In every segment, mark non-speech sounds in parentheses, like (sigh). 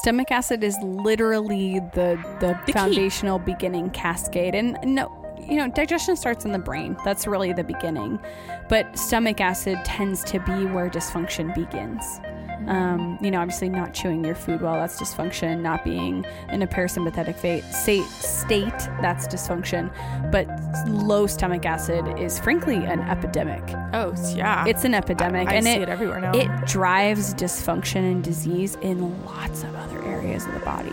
Stomach acid is literally the the, key. foundational beginning cascade, and no, you know, digestion starts in the brain. That's really the beginning, but stomach acid tends to be where dysfunction begins. Um, you know, obviously not chewing your food well, that's dysfunction. Not being in a parasympathetic state, state, that's dysfunction. But low stomach acid is frankly an epidemic. Oh yeah, It's an epidemic, I and see it, it everywhere now. It drives dysfunction and disease in lots of other areas of the body.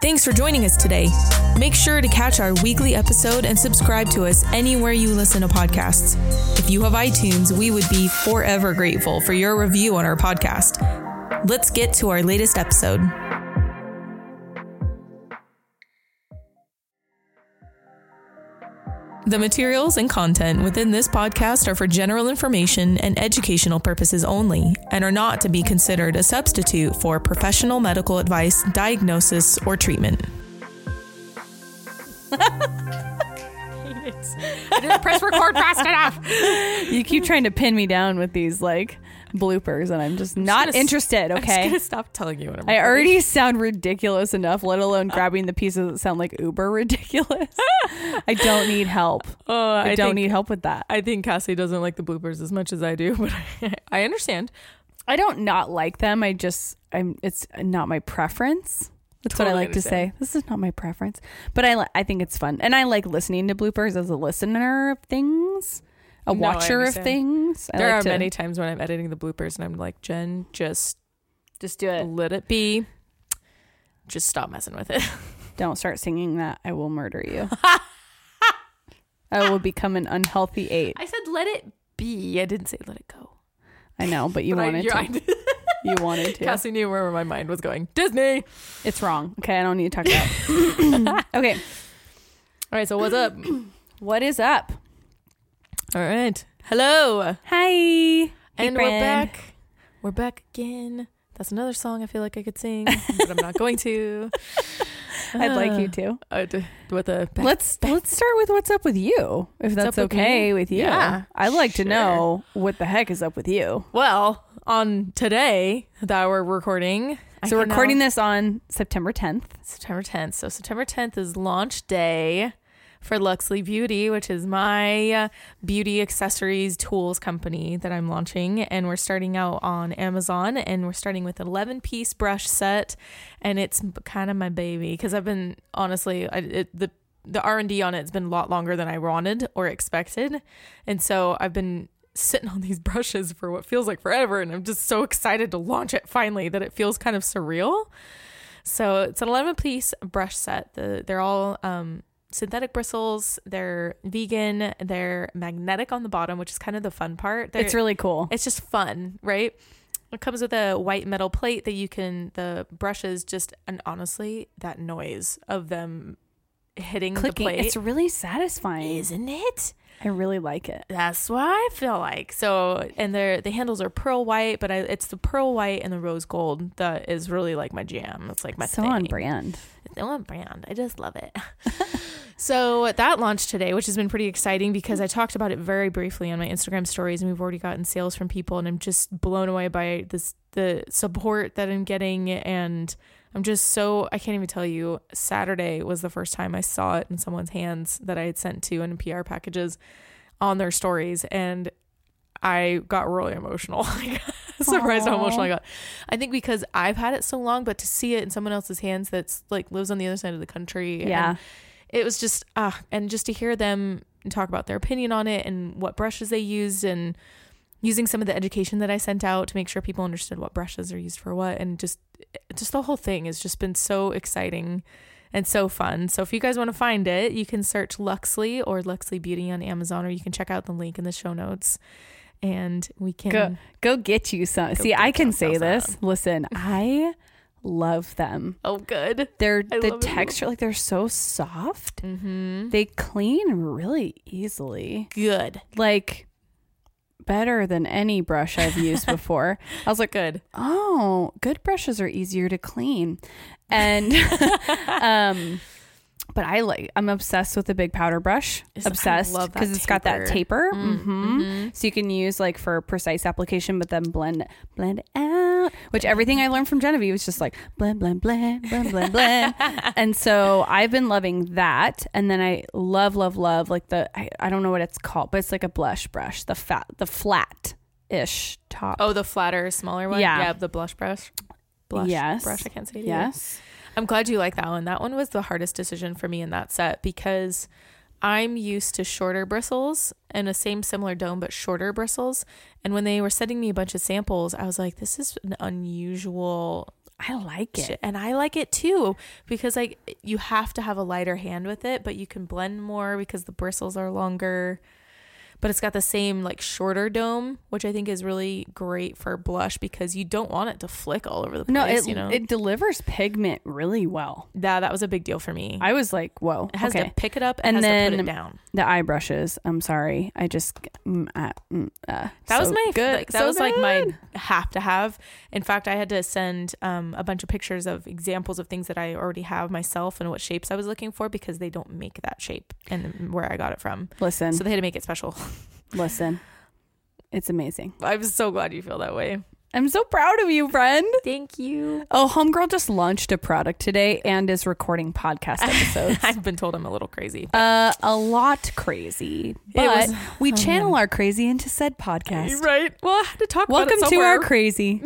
Thanks for joining us today. Make sure to catch our weekly episode and subscribe to us anywhere you listen to podcasts. If you have iTunes, we would be forever grateful for your review on our podcast. Let's get to our latest episode. The materials and content within this podcast are for general information and educational purposes only and are not to be considered a substitute for professional medical advice, diagnosis, or treatment. (laughs) I didn't press record fast enough. You keep trying to pin me down with these like bloopers, and I'm just not gonna interested, I'm okay? gonna stop telling you what I'm. I already sound ridiculous enough, let alone grabbing the pieces that sound like uber ridiculous. (laughs) I don't need help. Oh, I, I, don't think, need help with that. I think Cassie doesn't like the bloopers as much as I do, (laughs) but I, I understand. I don't not like them. I just I'm it's not my preference. That's what I Totally like to say. This is not my preference, but I I think it's fun, and I like listening to bloopers as a listener of things, a No, watcher of things. I There like are to many times when I'm editing the bloopers and I'm like, Jen, just just do it. let it be. Just stop messing with it. (laughs) Don't start singing that. I will murder you. (laughs) I will become an unhealthy eight. I said let it be. I didn't say let it go. I know, but you But wanted you're- I to. did- (laughs) You wanted to. Cassie knew where my mind was going. Disney. It's wrong. Okay, I don't need to talk about. it. (coughs) okay, All right, so what's up? (coughs) what is up? All right. Hello. Hi. and we're back. We're back again. That's another song I feel like I could sing, but I'm not going to. (laughs) I'd like you to. Uh, d- with a back- Let's let's start with what's up with you, if that's okay with you. Yeah, I'd like to know what the heck is up with you. Well, on today that we're recording, so we're can now- recording this on September 10th. September 10th. So September 10th is launch day for Luxley Beauty, which is my uh, beauty accessories tools company that I'm launching. And we're starting out on Amazon and we're starting with an 11 piece brush set. And it's kind of my baby because I've been honestly, I, it, the the R&D on it has been a lot longer than I wanted or expected. And so I've been sitting on these (laughs) brushes for what feels like forever and I'm just so excited to launch it finally that it feels kind of surreal. So it's an 11 piece brush set. The, they're all um, synthetic bristles. They're vegan. They're magnetic on the bottom, which is kind of the fun part. They're, It's really cool. it's just fun, right? It comes with a white metal plate that you can the brushes just and honestly that noise of them hitting Clicking. the plate It's really satisfying. isn't it? I really like it. That's what I feel like. So, and their the handles are pearl white, but I, it's the pearl white and the rose gold that is really like my jam. It's like my so thing. on brand. It's on brand. I just love it. (laughs) so that launched today, which has been pretty exciting because I talked about it very briefly on my Instagram stories, and we've already gotten sales from people, and I'm just blown away by this the support that I'm getting, and I'm just so I can't even tell you. Saturday was the first time I saw it in someone's hands that I had sent to in PR packages on their stories, and I got really emotional. (laughs) Surprised how emotional I got. I think because I've had it so long, but to see it in someone else's hands that's like lives on the other side of the country. Yeah. and it was just ah, and just to hear them talk about their opinion on it and what brushes they used and using some of the education that I sent out to make sure people understood what brushes are used for what and just just the whole thing has just been so exciting and so fun. So if you guys want to find it, you can search Luxley or Luxley Beauty on Amazon or you can check out the link in the show notes and we can Go go get you some. See, I can say this. Listen, (laughs) I love them. Oh, good. They're I the texture, like they're so soft. Mm-hmm. They clean really easily. Good. Like better than any brush I've used (laughs) before. I was like, Good. oh, good brushes are easier to clean. And (laughs) um but I like I'm obsessed with the big powder brush. Is- obsessed because it's got that taper. Mm, hmm mhm. So you can use like for precise application, but then blend blend out. Which everything I learned from Genevieve was just like blend, blend, blend, blend, blend, blend. (laughs) and so I've been loving that. And then I love, love, love like the I, I don't know what it's called, but it's like a blush brush, the fat, the flat ish top. Oh, the flatter, smaller one. Yeah. Yeah, the blush brush. Blush yes, brush. I can't say it. either. I'm glad you like that one. That one was the hardest decision for me in that set because I'm used to shorter bristles and a same similar dome but shorter bristles. And when they were sending me a bunch of samples, I was like, this is an unusual I like it. And I like it too because like you have to have a lighter hand with it, but you can blend more because the bristles are longer. But it's got the same like shorter dome, which I think is really great for blush because you don't want it to flick all over the place. No, it you know, it delivers pigment really well. that that was a big deal for me. I was like, whoa. It has okay. to pick it up And to put then it down. the eye brushes. I'm sorry. I just mm, uh, mm, uh, That was my good. Like, that So was like my good. have to have. In fact, I had to send um, a bunch of pictures of examples of things that I already have myself and what shapes I was looking for because they don't make that shape and where I got it from. Listen, So they had to make it special. (laughs) listen. It's amazing. I'm so glad you feel that way. I'm so proud of you, friend. Thank you. Oh, Homegirl just launched a product today and is recording podcast (laughs) episodes. I've been told I'm a little crazy. uh, a lot crazy, but was- we oh, channel our crazy into said podcast. Right. Well, I had to talk Welcome about it Welcome to our crazy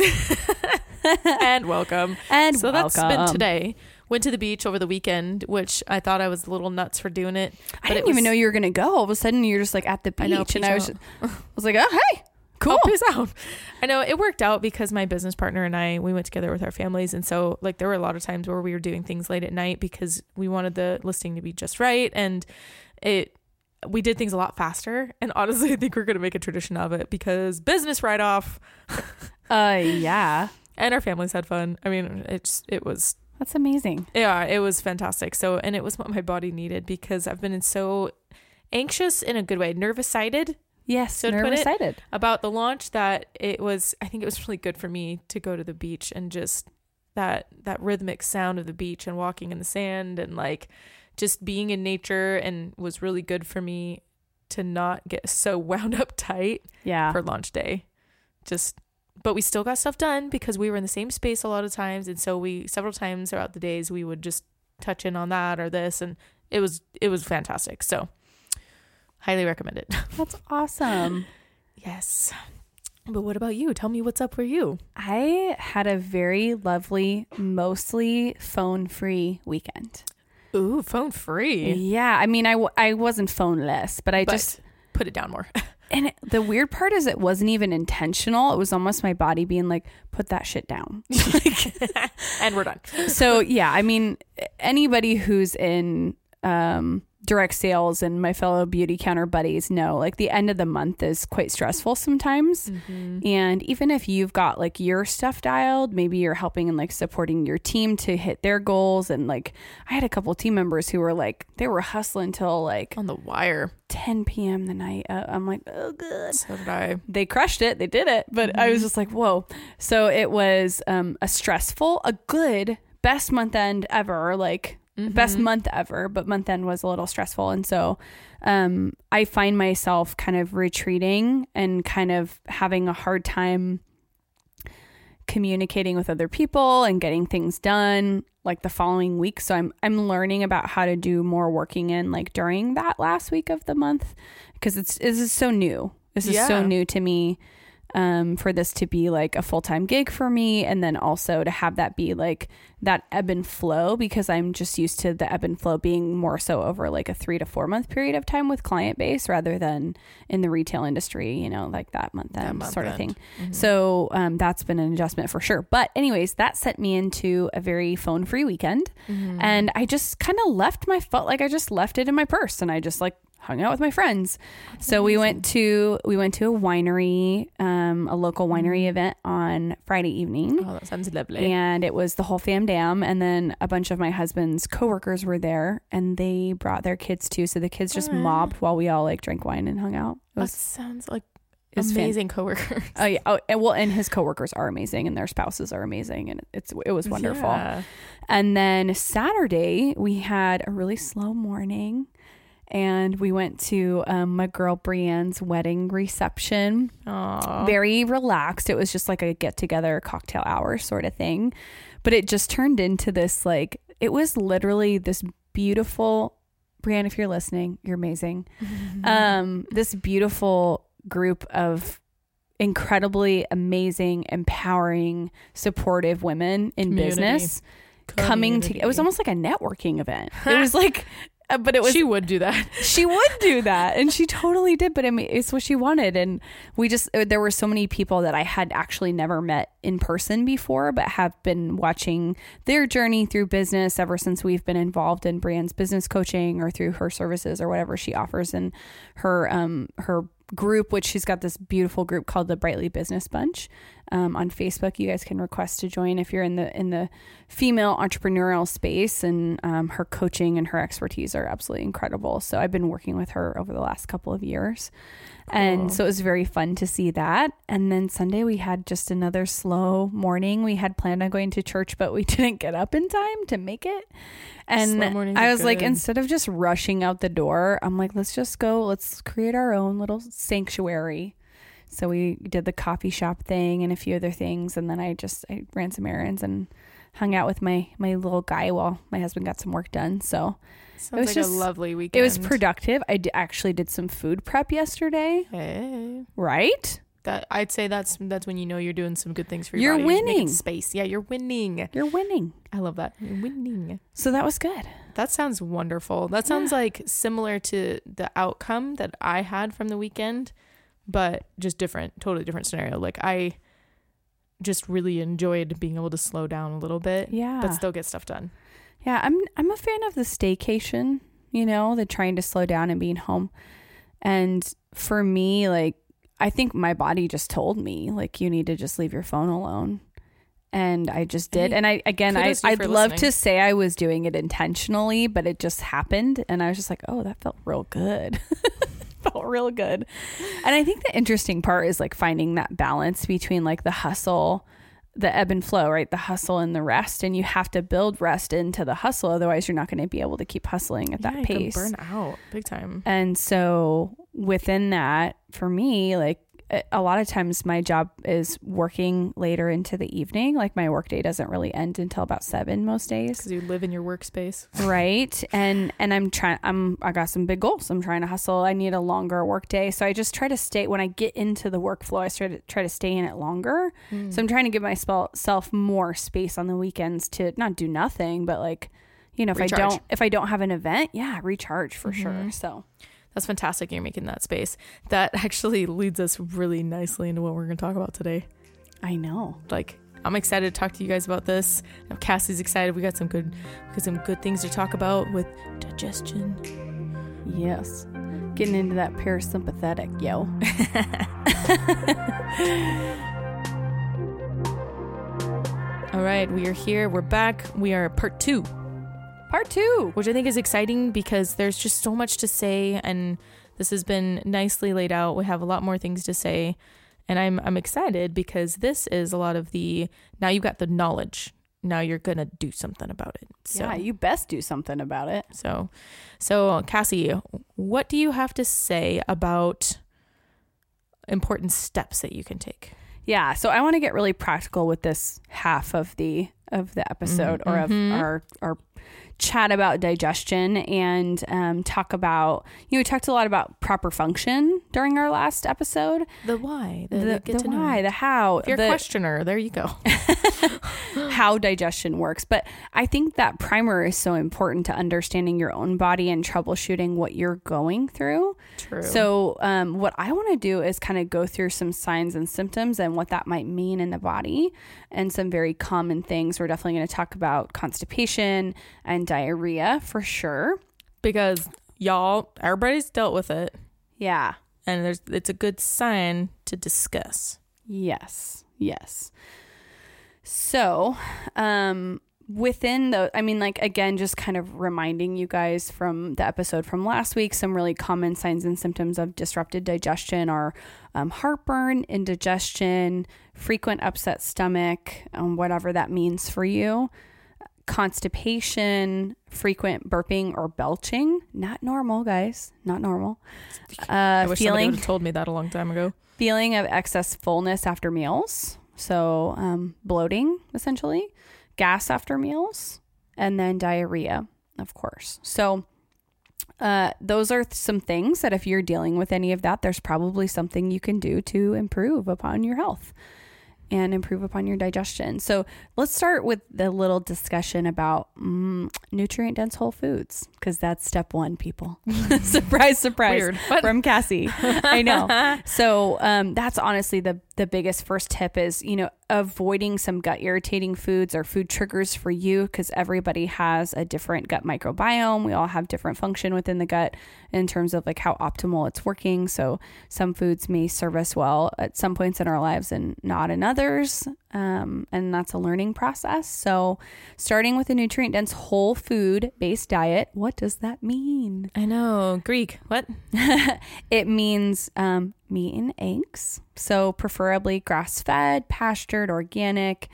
(laughs) and welcome. (laughs) and so that's been today. Went to the beach over the weekend, which I thought I was a little nuts for doing it. I but it didn't even was- know you were gonna go. All of a sudden, you're just like at the beach, I know, and I was, out. I was like, oh hey, cool. Oh, peace out. I know it worked out because my business partner and I we went together with our families, and so like there were a lot of times where we were doing things late at night because we wanted the listing to be just right, and it we did things a lot faster. And honestly, I think we're gonna make a tradition of it because business write off, Uh, yeah, (laughs) and our families had fun. I mean, it's it was that's amazing. yeah, it was fantastic. So, and it was what my body needed because I've been in so anxious in a good way, nervous sided Yes, So nervous sighted. about the launch that it was I think it was really good for me to go to the beach and just that that rhythmic sound of the beach and walking in the sand and like just being in nature and was really good for me to not get so (laughs) wound up tight Yeah, for launch day. Just but we still got stuff done because we were in the same space a lot of times and so we several times throughout the days we would just touch in on that or this and it was it was fantastic. So highly recommend it. (laughs) that's awesome. Yes. But what about you? Tell me what's up for you. I had a very lovely, mostly phone free weekend. Ooh, phone free. Yeah, I mean, I, w- I wasn't phoneless, but I But just put it down more. (laughs) and it, the weird part is it wasn't even intentional. It was almost my body being like, "Put that shit down." (laughs) (laughs) and we're done. so yeah, I mean, anybody who's in um, direct sales and my fellow Beautycounter buddies know, like the end of the month is quite stressful sometimes. And even if you've got like your stuff dialed, maybe you're helping and like supporting your team to hit their goals. And like, I had a couple team members who were like, they were hustling till like On the wire. 10 p.m. the night. Uh, I'm like, oh, good So did I. they crushed it. They did it. But I was just like, whoa. So it was um, a stressful, a good, best month end ever. Like, best month ever. But month end was a little stressful. And so um, I find myself kind of retreating and kind of having a hard time communicating with other people and getting things done like the following week so i'm i'm learning about how to do more working in like during that last week of the month because it's this is so new this is so new to me um for this to be like a full-time gig for me and then also to have that be like that ebb and flow because i'm just used to the ebb and flow being more so over like a three to four month period of time with client base rather than in the retail industry you know like that month That end month sort of end. thing so um, that's been an adjustment for sure. But, anyways, that sent me into a very phone free weekend. Mm-hmm. And I just kind of left my phone, like, I just left it in my purse and I just like hung out with my friends. so we went to we went to a winery, um, a local winery event on Friday evening. Oh, that sounds lovely. And it was the whole fam dam, and then a bunch of my husband's coworkers were there, and they brought their kids too. So the kids just Aw. mobbed while we all like drank wine and hung out. It that sounds like was fan- amazing coworkers. Oh yeah. Oh, and well, and his coworkers are amazing, and their spouses are amazing, and it's it was wonderful. Yeah. And then Saturday we had a really slow morning, and we went to um, my girl Brienne's wedding reception. Aw. Very relaxed. It was just like a get together cocktail hour sort of thing, but it just turned into this like it was literally this beautiful. Brienne, if you're listening, you're amazing. (laughs) um, this beautiful group of incredibly amazing, empowering, supportive women in Community. business coming to it was almost like a networking event it was (laughs) like uh, but it was she would do that. (laughs) she would do that and she totally did but i mean it's what she wanted and we just uh, there were so many people that i had actually never met in person before but have been watching their journey through business ever since we've been involved in Brienne's business coaching or through her services or whatever she offers in her um her group which she's got this beautiful group called the brightly business bunch um, on facebook. You guys can request to join if you're in the in the female entrepreneurial space and um, her coaching and her expertise are absolutely incredible. So i've been working with her over the last couple of years and so it was very fun to see that. And then sunday we had just another slow morning. We had planned on going to church but we (laughs) didn't get up in time to make it. And i was like instead of just rushing out the door i'm like let's just go let's create our own little sanctuary. So we did the coffee shop thing and a few other things. And then i just i ran some errands and hung out with my my little guy while my husband got some work done so Sounds was like just- a lovely weekend. it was productive i d- actually did some food prep yesterday Hey. right That I'd say that's that's when you know you're doing some good things for You're your body. just making winning. space. Yeah, you're winning. you're winning I love that. You're winning. so that was good That sounds wonderful. That sounds like similar to the outcome that I had from the weekend, but just different, totally different scenario. Like I just really enjoyed being able to slow down a little bit, yeah but still get stuff done. Yeah, I'm I'm a fan of the staycation, you know, the trying to slow down and being home. And for me, like I think my body just told me like you need to just leave your phone alone. And I just did. And I again I kudos to you I'd love listening. to say I was doing it intentionally, but it just happened and I was just like, "Oh, that felt real good." (laughs) felt real good. And I think the interesting part is like finding that balance between like the hustle the ebb and flow, right? The hustle and the rest. And you have to build rest into the hustle. Otherwise, you're not going to be able to keep hustling at yeah, that pace. burn out big time. And so within that, for me, like a- lot of times my job is working later into the evening. Like my workday doesn't really end until about seven most days. Because you live in your workspace. (laughs) right. And and i'm trying i'm i got some big goals. I'm trying to hustle. I need a longer workday, so i just try to stay when i get into the workflow i try to try to stay in it longer. Hmm. So i'm trying to give myself more space on the weekends to not do nothing but like you know if i don't if i don't have an event yeah recharge for sure. Mm-hmm. So That's fantastic. You're making that space. That (laughs) actually leads us really nicely into what we're going to talk about today. i know Like, I'm excited to talk to you guys about this. Cassie's excited. We got some good, we got some good things to talk about with digestion. yes getting into that parasympathetic yo (laughs) (laughs) All right, we are here. We're back. We are part two, part two which I think is exciting because there's just so much to say, and this has been nicely laid out. We have a lot more things to say, and I'm I'm excited because this is a lot of the now you've got the knowledge. Now you're gonna do something about it. So. yeah you best do something about it So, so Cassie, what do you have to say about important steps that you can take? Yeah, so I want to get really practical with this half of the of the episode or of Mhm. our our chat about digestion and um, talk about you know we talked a lot about proper function during our last episode The why, the, the, the, get to know. why the how If you're the a questioner, there you go. (laughs) how digestion works but I think that primer is so important to understanding your own body and troubleshooting what you're going through True. So, um, what I want to do is kind of go through some signs and symptoms and what that might mean in the body, and some very common things. We're definitely going to talk about constipation and diarrhea for sure. because y'all, everybody's dealt with it, Yeah. and there's it's a good sign to discuss. Yes. Yes. So, um, within the, I mean, like, again, just kind of reminding you guys from the episode from last week, some really common signs and symptoms of disrupted digestion are um, heartburn, indigestion, frequent upset stomach, um, whatever that means for you, constipation, frequent burping or belching. Not normal, guys. Not normal. Uh, I wish somebody feeling would have told me that a long time ago. feeling of excess fullness after meals. So, um, bloating essentially, gas after meals, and then diarrhea, of course. So, uh, those are some things that if you're dealing with any of that, there's probably something you can do to improve upon your health and improve upon your digestion. So, let's start with the little discussion about mm, nutrient dense whole foods because that's step one, people. (laughs) surprise, surprise Weird. From Cassie. I know. (laughs) So um, that's honestly the the biggest first tip is you know avoiding some gut irritating foods or food triggers for you because everybody has a different gut microbiome. We all have different function within the gut in terms of like how optimal it's working. So some foods may serve us well at some points in our lives and not in others. Um, and that's a learning process. So starting with a nutrient dense whole food based diet, what does that mean? I know Greek. What? (laughs) it means um, meat and eggs. So, preferably grass fed, pastured, organic.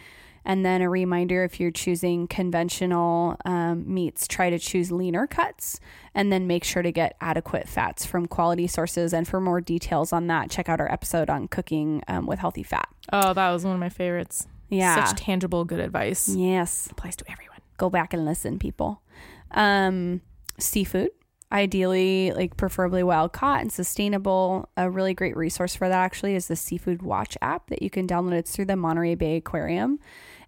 And then a reminder if you're choosing conventional um, meats, try to choose leaner cuts and then make sure to get adequate fats from quality sources. And for more details on that, check out our episode on cooking um, with healthy fat. Oh, that was one of my favorites. Yeah. Such tangible good advice. yes. Applies to everyone. go back and listen, people. Um, seafood, ideally, like preferably wild caught and sustainable. A really great resource for that actually is the Seafood Watch app that you can download. It's through the Monterey Bay Aquarium,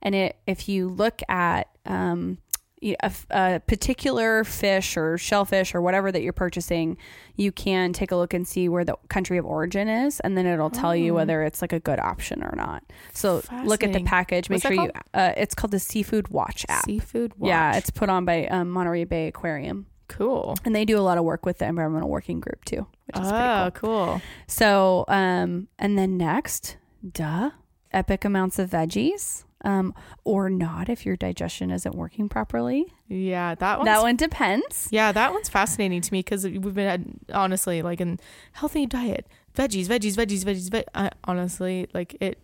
and it if you look at um, a, a particular fish or shellfish or whatever that you're purchasing, you can take a look and see where the country of origin is, and then it'll tell you Oh. whether it's like a good option or not. So look at the package. Make What's sure you. Uh, it's called the Seafood Watch app. Seafood watch. Yeah, it's put on by um, Monterey Bay Aquarium, cool. and they do a lot of work with the environmental working group too, which is pretty Oh, cool. cool. So, um, and then next, duh, epic amounts of veggies, um, or not if your digestion isn't working properly. Yeah, that one. that one depends. Yeah, that one's fascinating to me because we've been had, honestly like in healthy diet, veggies, veggies, veggies, veggies. But I, honestly, like it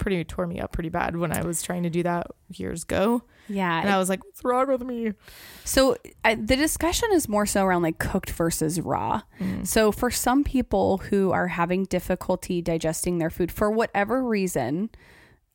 pretty tore me up pretty bad when I was trying to do that years ago, Yeah. and I was like, "What's wrong with me?" So I, the discussion is more so around like cooked versus raw. Mm. So for some people who are having difficulty digesting their food for whatever reason,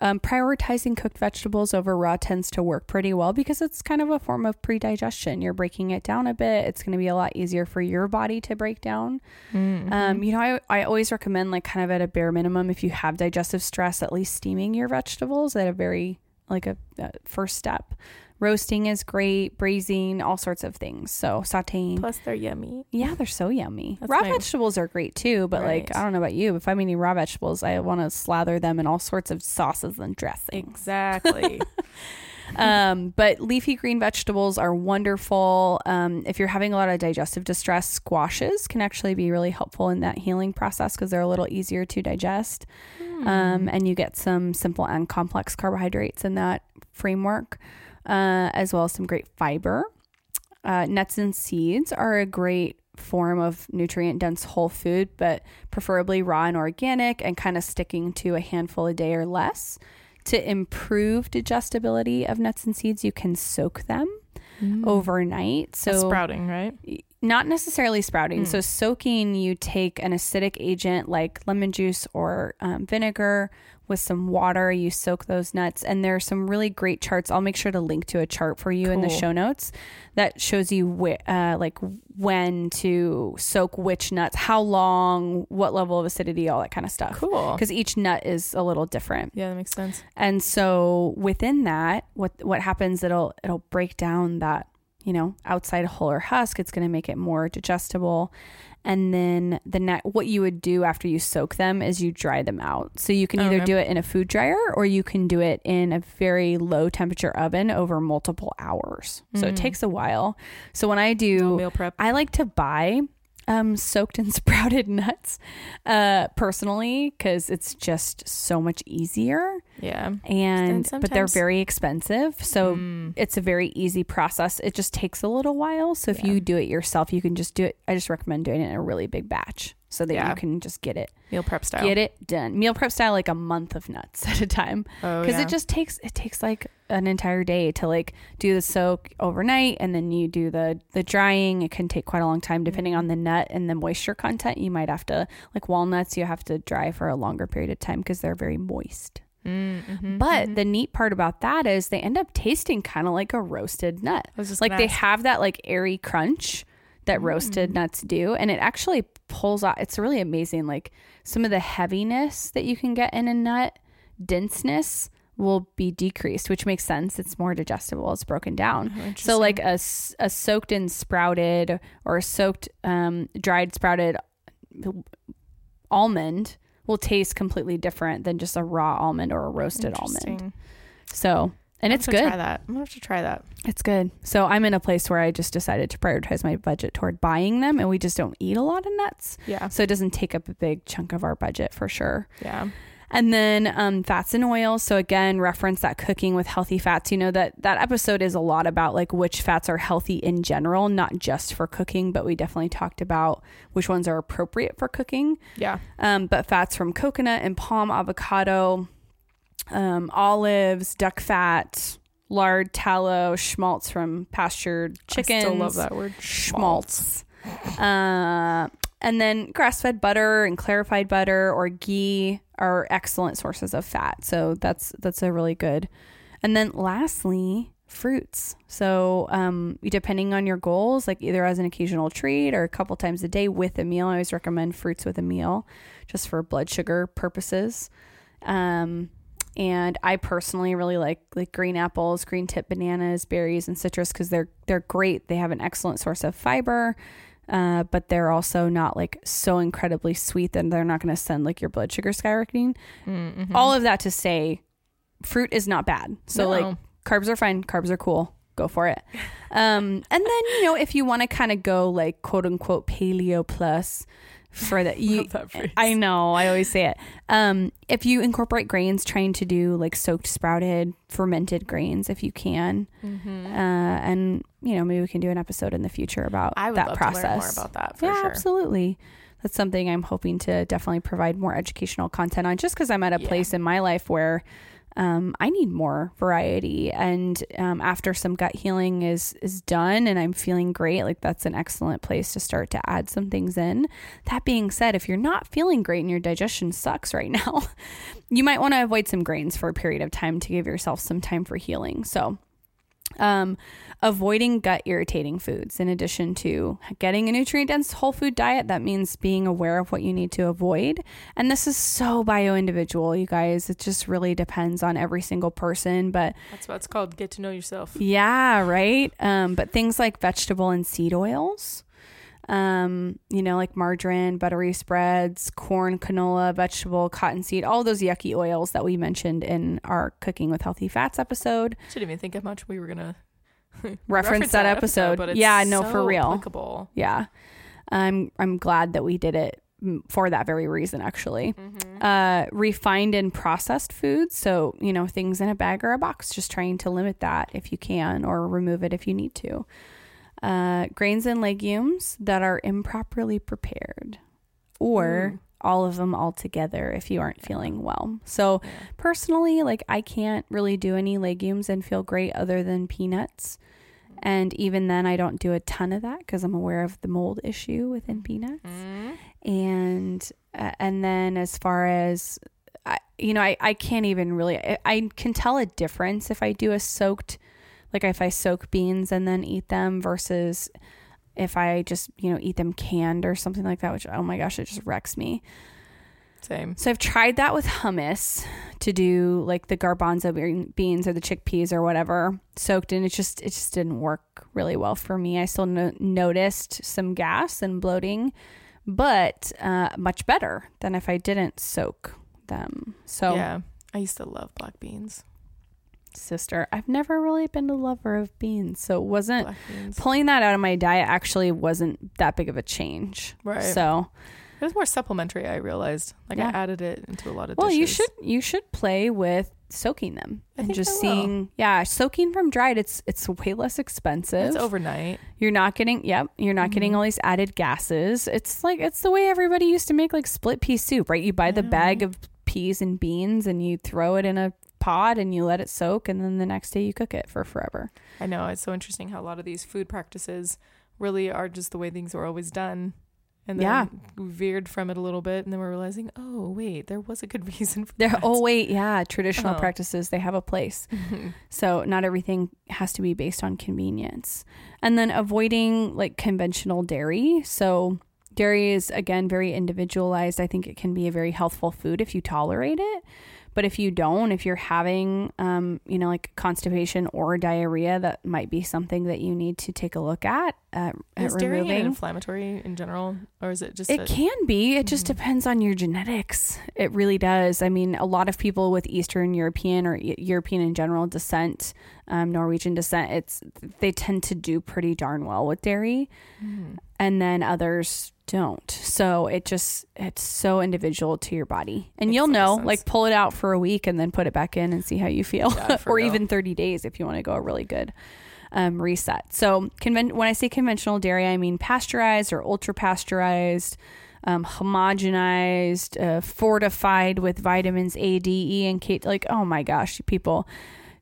um, prioritizing cooked vegetables over raw tends to work pretty well because it's kind of a form of pre-digestion. You're breaking it down a bit. It's going to be a lot easier for your body to break down. Mm-hmm. Um, you know, I, I always recommend like kind of at a bare minimum, if you have digestive stress, at least steaming your vegetables at a very like a, a first step. Roasting is great, braising, all sorts of things. So sauteing. Plus, they're yummy. Yeah, they're so yummy. That's raw my- vegetables are great too, but like I don't know about you, but if I'm eating raw vegetables, I want to slather them in all sorts of sauces and dressings. Exactly. (laughs) um, but leafy green vegetables are wonderful. Um, if you're having a lot of digestive distress, squashes can actually be really helpful in that healing process because they're a little easier to digest. Um, and you get some simple and complex carbohydrates in that framework, uh, as well as some great fiber. Uh, nuts and seeds are a great form of nutrient dense whole food, but preferably raw and organic and kind of sticking to a handful a day or less. To improve digestibility of nuts and seeds, you can soak them overnight. So So sprouting, right? Not necessarily sprouting. Hmm. So soaking, you take an acidic agent like lemon juice or um, vinegar with some water. You soak those nuts, and there are some really great charts. I'll make sure to link to a chart for you in the show notes that shows you wh- uh, like when to soak which nuts, how long, what level of acidity, all that kind of stuff. Cool. Because each nut is a little different. Yeah, that makes sense. And so within that, what what happens? It'll it'll break down that you know, outside hull or husk. It's going to make it more digestible. And then the ne- what you would do after you soak them is you dry them out. So you can either Okay. do it in a food dryer or you can do it in a very low temperature oven over multiple hours. So it Mm. takes a while. So when I do meal prep. I like to buy um, soaked and (laughs) sprouted nuts uh, personally because it's just so much easier Yeah. and but they're very expensive so Mm. it's a very easy process it just takes a little while so if Yeah. you do it yourself you can just do it i just recommend doing it in a really big batch so that Yeah. you can just get it meal prep style. get it done meal prep style like a month of nuts (laughs) at a time Oh, because yeah. it just takes it takes like an entire day to like do the soak overnight and then you do the the drying. It can take quite a long time. Depending on the nut and the moisture content you might have to like walnuts you have to dry for a longer period of time because they're very moist. Mm, mhm, but mhm. the neat part about that is they end up tasting kind of like a roasted nut. Like they have that like airy crunch that roasted Mm. nuts do and it actually pulls out it's really amazing like some of the heaviness that you can get in a nut denseness will be decreased which makes sense it's more digestible it's broken down Oh, so like a, a soaked and sprouted or a soaked um, dried sprouted almond will taste completely different than just a raw almond or a roasted almond so and it's good Try that. I'm gonna have to try that. it's good. So I'm in a place where I just decided to prioritize my budget toward buying them, and we just don't eat a lot of nuts. Yeah. So it doesn't take up a big chunk of our budget for sure. Yeah. And then um, fats and oils. So again, reference that cooking with healthy fats. You know that that episode is a lot about like which fats are healthy in general, not just for cooking, but we definitely talked about which ones are appropriate for cooking. Yeah. Um, but fats from coconut and palm avocado, um, olives, duck fat, lard, tallow, schmaltz from pastured chickens. I still love that word. Schmaltz. Uh, and then grass fed butter and clarified butter or ghee are excellent sources of fat. So that's that's a really good. And then lastly, fruits. So um, depending on your goals, like either as an occasional treat or a couple times a day with a meal, I always recommend fruits with a meal, just for blood sugar purposes. Um, and I personally really like like green apples, green tip bananas, berries, and citrus because they're they're great. They have an excellent source of fiber, uh, but they're also not like so incredibly sweet that they're not going to send like your blood sugar skyrocketing. Mm-hmm. All of that to say, fruit is not bad. So No. like carbs are fine. Carbs are cool. Go for it. Um, and then you know if you want to kind of go like quote unquote paleo plus for that (laughs) you Love that phrase. I know, I always say it. Um, if you incorporate grains, trying to do like soaked, sprouted, fermented grains if you can, Mm-hmm. uh, and you know maybe we can do an episode in the future about I would that love process. to learn more about that for yeah, sure. absolutely. That's something I'm hoping to definitely provide more educational content on, just because I'm at a Yeah. place in my life where um, I need more variety. And um, after some gut healing is is done, and I'm feeling great, like that's an excellent place to start to add some things in. That being said, if you're not feeling great and your digestion sucks right (laughs) now, you might want to avoid some grains for a period of time to give yourself some time for healing. So um, avoiding gut irritating foods in addition to getting a nutrient dense whole food diet that means being aware of what you need to avoid and this is so bio individual you guys it just really depends on every single person but That's what it's called. Get to know yourself. yeah right um, but things like vegetable and seed oils um, you know, like margarine, buttery spreads, corn, canola, vegetable, cottonseed, all those yucky oils that we mentioned in our cooking with healthy fats episode. Didn't even think how much we were gonna (laughs) Reference, that, episode. but it's yeah, no, so for real. Applicable. Yeah. I'm I'm glad that we did it for that very reason actually. Uh refined and processed foods, so, you know, things in a bag or a box, just trying to limit that if you can or remove it if you need to. Uh grains and legumes that are improperly prepared or Ooh. all of them all together if you aren't feeling well. So, Yeah. personally, like I can't really do any legumes and feel great other than peanuts. And even then, I don't do a ton of that because I'm aware of the mold issue within peanuts. Mm. And uh, and then as far as I, you know, I, I can't even really I, I can tell a difference if I do a soaked, like if I soak beans and then eat them versus if I just you know eat them canned or something like that. Which oh my gosh, it just wrecks me. Same. So I've tried that with hummus to do like the garbanzo beans or the chickpeas or whatever soaked in. It just it just didn't work really well for me. I still no- noticed some gas and bloating, but uh, much better than if I didn't soak them. So Yeah. I used to love black beans. Sister, I've never really been a lover of beans, so it wasn't beans. pulling that out of my diet. Actually, wasn't that big of a change. Right. So It was more supplementary, I realized. Like Yeah. I added it into a lot of Well, you should you should play with soaking them I and just seeing. Yeah, soaking from dried, it's it's way less expensive. It's overnight. You're not getting yep. You're not getting Mhm. all these added gases. It's like it's the way everybody used to make like split pea soup, right? You buy the bag of peas and beans and you throw it in a pot and you let it soak, and then the next day you cook it for forever. I know. It's so interesting how a lot of these food practices really are just the way things were always done. And then Yeah. veered from it a little bit and then we're realizing, oh wait, there was a good (laughs) reason for There. that. Oh wait, yeah. Traditional Uh-huh. practices they have a place. (laughs) So not everything has to be based on convenience. And then avoiding like conventional dairy. So dairy is again very individualized. I think it can be a very healthful food if you tolerate it. But if you don't, if you're having, um, you know, like constipation or diarrhea, that might be something that you need to take a look at. Uh, at Is removing. inflammatory in general, or is it just It a- can be. It just Mhm. depends on your genetics. It really does. I mean, a lot of people with Eastern European or E- European in general descent, um, Norwegian descent, it's they tend to do pretty darn well with dairy, Mhm. and then others don't. So it just it's so individual to your body, and Makes you'll a lot of know. sense. Like pull it out for a week and then put it back in and see how you feel, Yeah, (laughs) or real. even thirty days if you want to go a really good um, reset. So, conven- when I say conventional dairy, I mean pasteurized or ultra pasteurized, um, homogenized, uh, fortified with vitamins A, D, E, and K. Like, oh my gosh, people.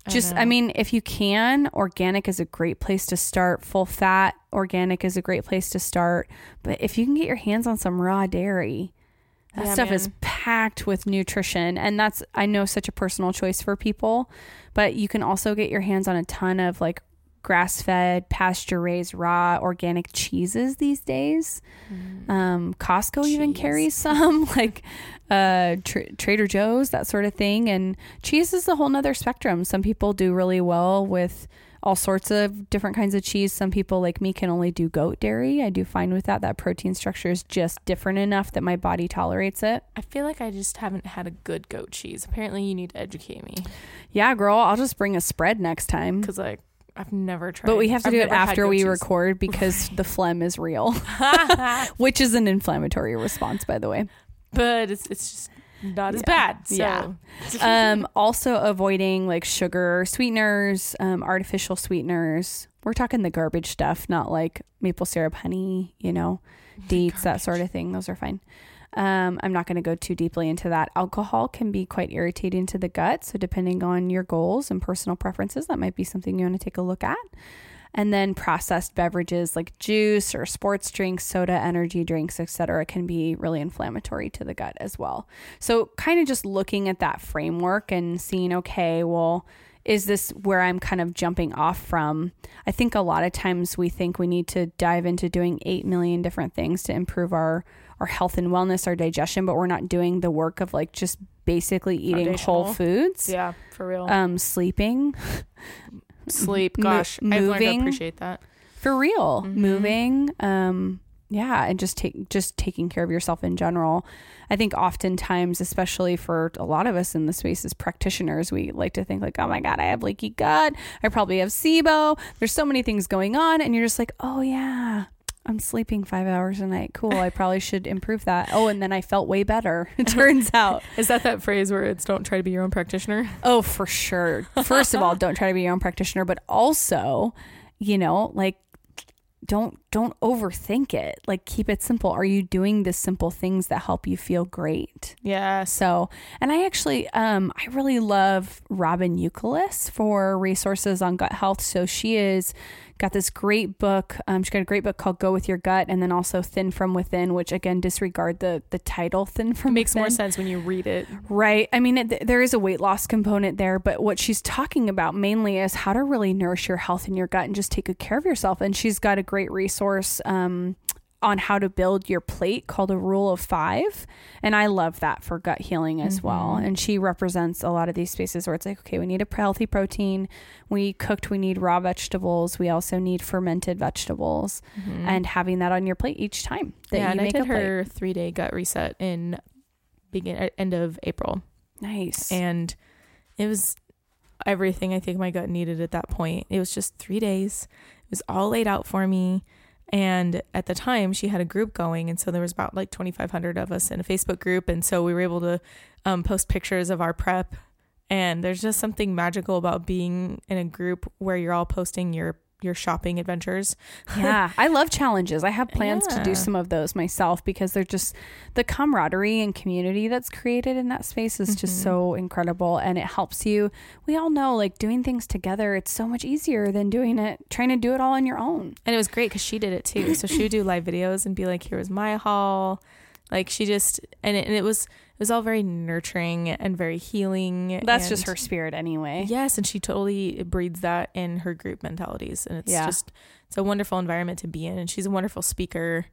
I Just, I, know. mean, if you can, organic is a great place to start. Full fat organic is a great place to start. But if you can get your hands on some raw dairy, that Yeah, stuff is packed with nutrition. And that's, I know, such a personal choice for people. But you can also get your hands on a ton of like grass fed, pasture raised, raw, organic cheeses these days. Mm. Um, Costco even carries some, (laughs) like uh, Tra- Trader Joe's, that sort of thing. And cheese is a whole nother spectrum. Some people do really well with all sorts of different kinds of cheese. Some people, like me, can only do goat dairy. I do fine with that. That protein structure is just different enough that my body tolerates it. I feel like I just haven't had a good goat cheese. Apparently, you need to educate me Yeah, girl, I'll just bring a spread next time. because like I've never tried. But we have to I've do it after we record because (laughs) the phlegm is real, (laughs) which is an inflammatory response, by the way. but it's it's just not as Yeah. bad. So Yeah. (laughs) um, also avoiding like sugar sweeteners, um, artificial sweeteners. We're talking the garbage stuff, not like maple syrup, honey, you know, dates, that sort of thing. Those are fine. Um, I'm not going to go too deeply into that. Alcohol can be quite irritating to the gut. So, depending on your goals and personal preferences, that might be something you want to take a look at. And then processed beverages like juice or sports drinks, soda, energy drinks, etc., can be really inflammatory to the gut as well. So, kind of just looking at that framework and seeing, okay, well, is this where I'm kind of jumping off from? I think a lot of times we think we need to dive into doing 8 million different things to improve our our health and wellness, our digestion, but we're not doing the work of like just basically eating whole foods, yeah, for real. um, sleeping Sleep. (laughs) mo- Gosh, I've learned to appreciate that. for real, Mhm. moving, um, yeah, and just take just taking care of yourself in general. I think oftentimes, especially for a lot of us in the space as practitioners, we like to think like, oh my god, I have leaky gut, I probably have SIBO. There's so many things going on, and you're just like, oh yeah. I'm sleeping five hours a night. Cool. I probably (laughs) should improve that. Oh, and then I felt way better. (laughs) It (laughs) turns out. Is that that phrase where it's "don't try to be your own practitioner"? Oh, for sure. First of all, don't try to be your own practitioner, but also, you know, like don't don't overthink it. Like keep it simple. Are you doing the simple things that help you feel great? yeah So, and I actually um I really love Robyn Youkilis for resources on gut health. So she is got this great book. Um, she got a great book called Go with Your Gut, and then also Thin from Within, which again disregard the the title Thin It from makes more sense when you read it. Right. I mean, it, there is a weight loss component there, but what she's talking about mainly is how to really nourish your health in your gut and just take good care of yourself. And she's got a great resource um, on how to build your plate called a rule of five. And I love that for gut healing as well. And she represents a lot of these spaces where it's like, okay, we need a healthy protein. We cooked, we need raw vegetables. We also need fermented vegetables. And having that on your plate each time that yeah, you and I did her three day gut reset in begin uh, end of April, Nice. and it was everything I think my gut needed at that point. It was just three days. It was all laid out for me. And at the time, she had a group going, and so there was about like 2,500 of us in a Facebook group, and so we were able to um, post pictures of our prep. And there's just something magical about being in a group where you're all posting your your shopping adventures. (laughs) yeah, I love challenges. I have plans to do some of those myself because they're just the camaraderie and community that's created in that space is just Mm-hmm. so incredible and it helps you. We all know like doing things together, it's so much easier than doing it trying to do it all on your own. And it was great because she did it too. So she would do live videos and be like, "Here was my haul." Like she just and it, and it was was all very nurturing and very healing. That's just her spirit anyway. Yes, and she totally breeds that in her group mentalities, and it's Yeah. just it's a wonderful environment to be in. And she's a wonderful speaker.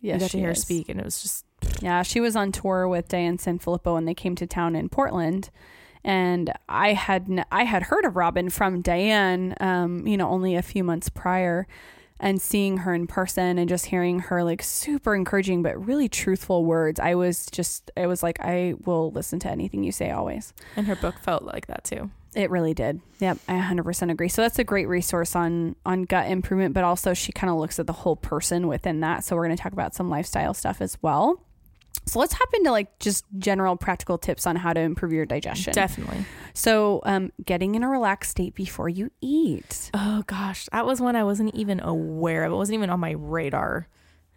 Yes, we got to hear her speak, and it was just Yeah, she was on tour with Diane Sanfilippo when they came to town in Portland. And I had n- I had heard of Robyn from Diane, um, you know, only a few months prior, and seeing her in person and just hearing her like super encouraging but really truthful words. I was just I was like I will listen to anything you say always. and her book felt like that too. It really did. Yep, I 100% agree. So that's a great resource on on gut improvement, but also she kind of looks at the whole person within that. So we're going to talk about some lifestyle stuff as well. So let's hop into like just general practical tips on how to improve your digestion. Definitely. so, um, getting in a relaxed state before you eat. Oh gosh, that was one I wasn't even aware of. It wasn't even on my radar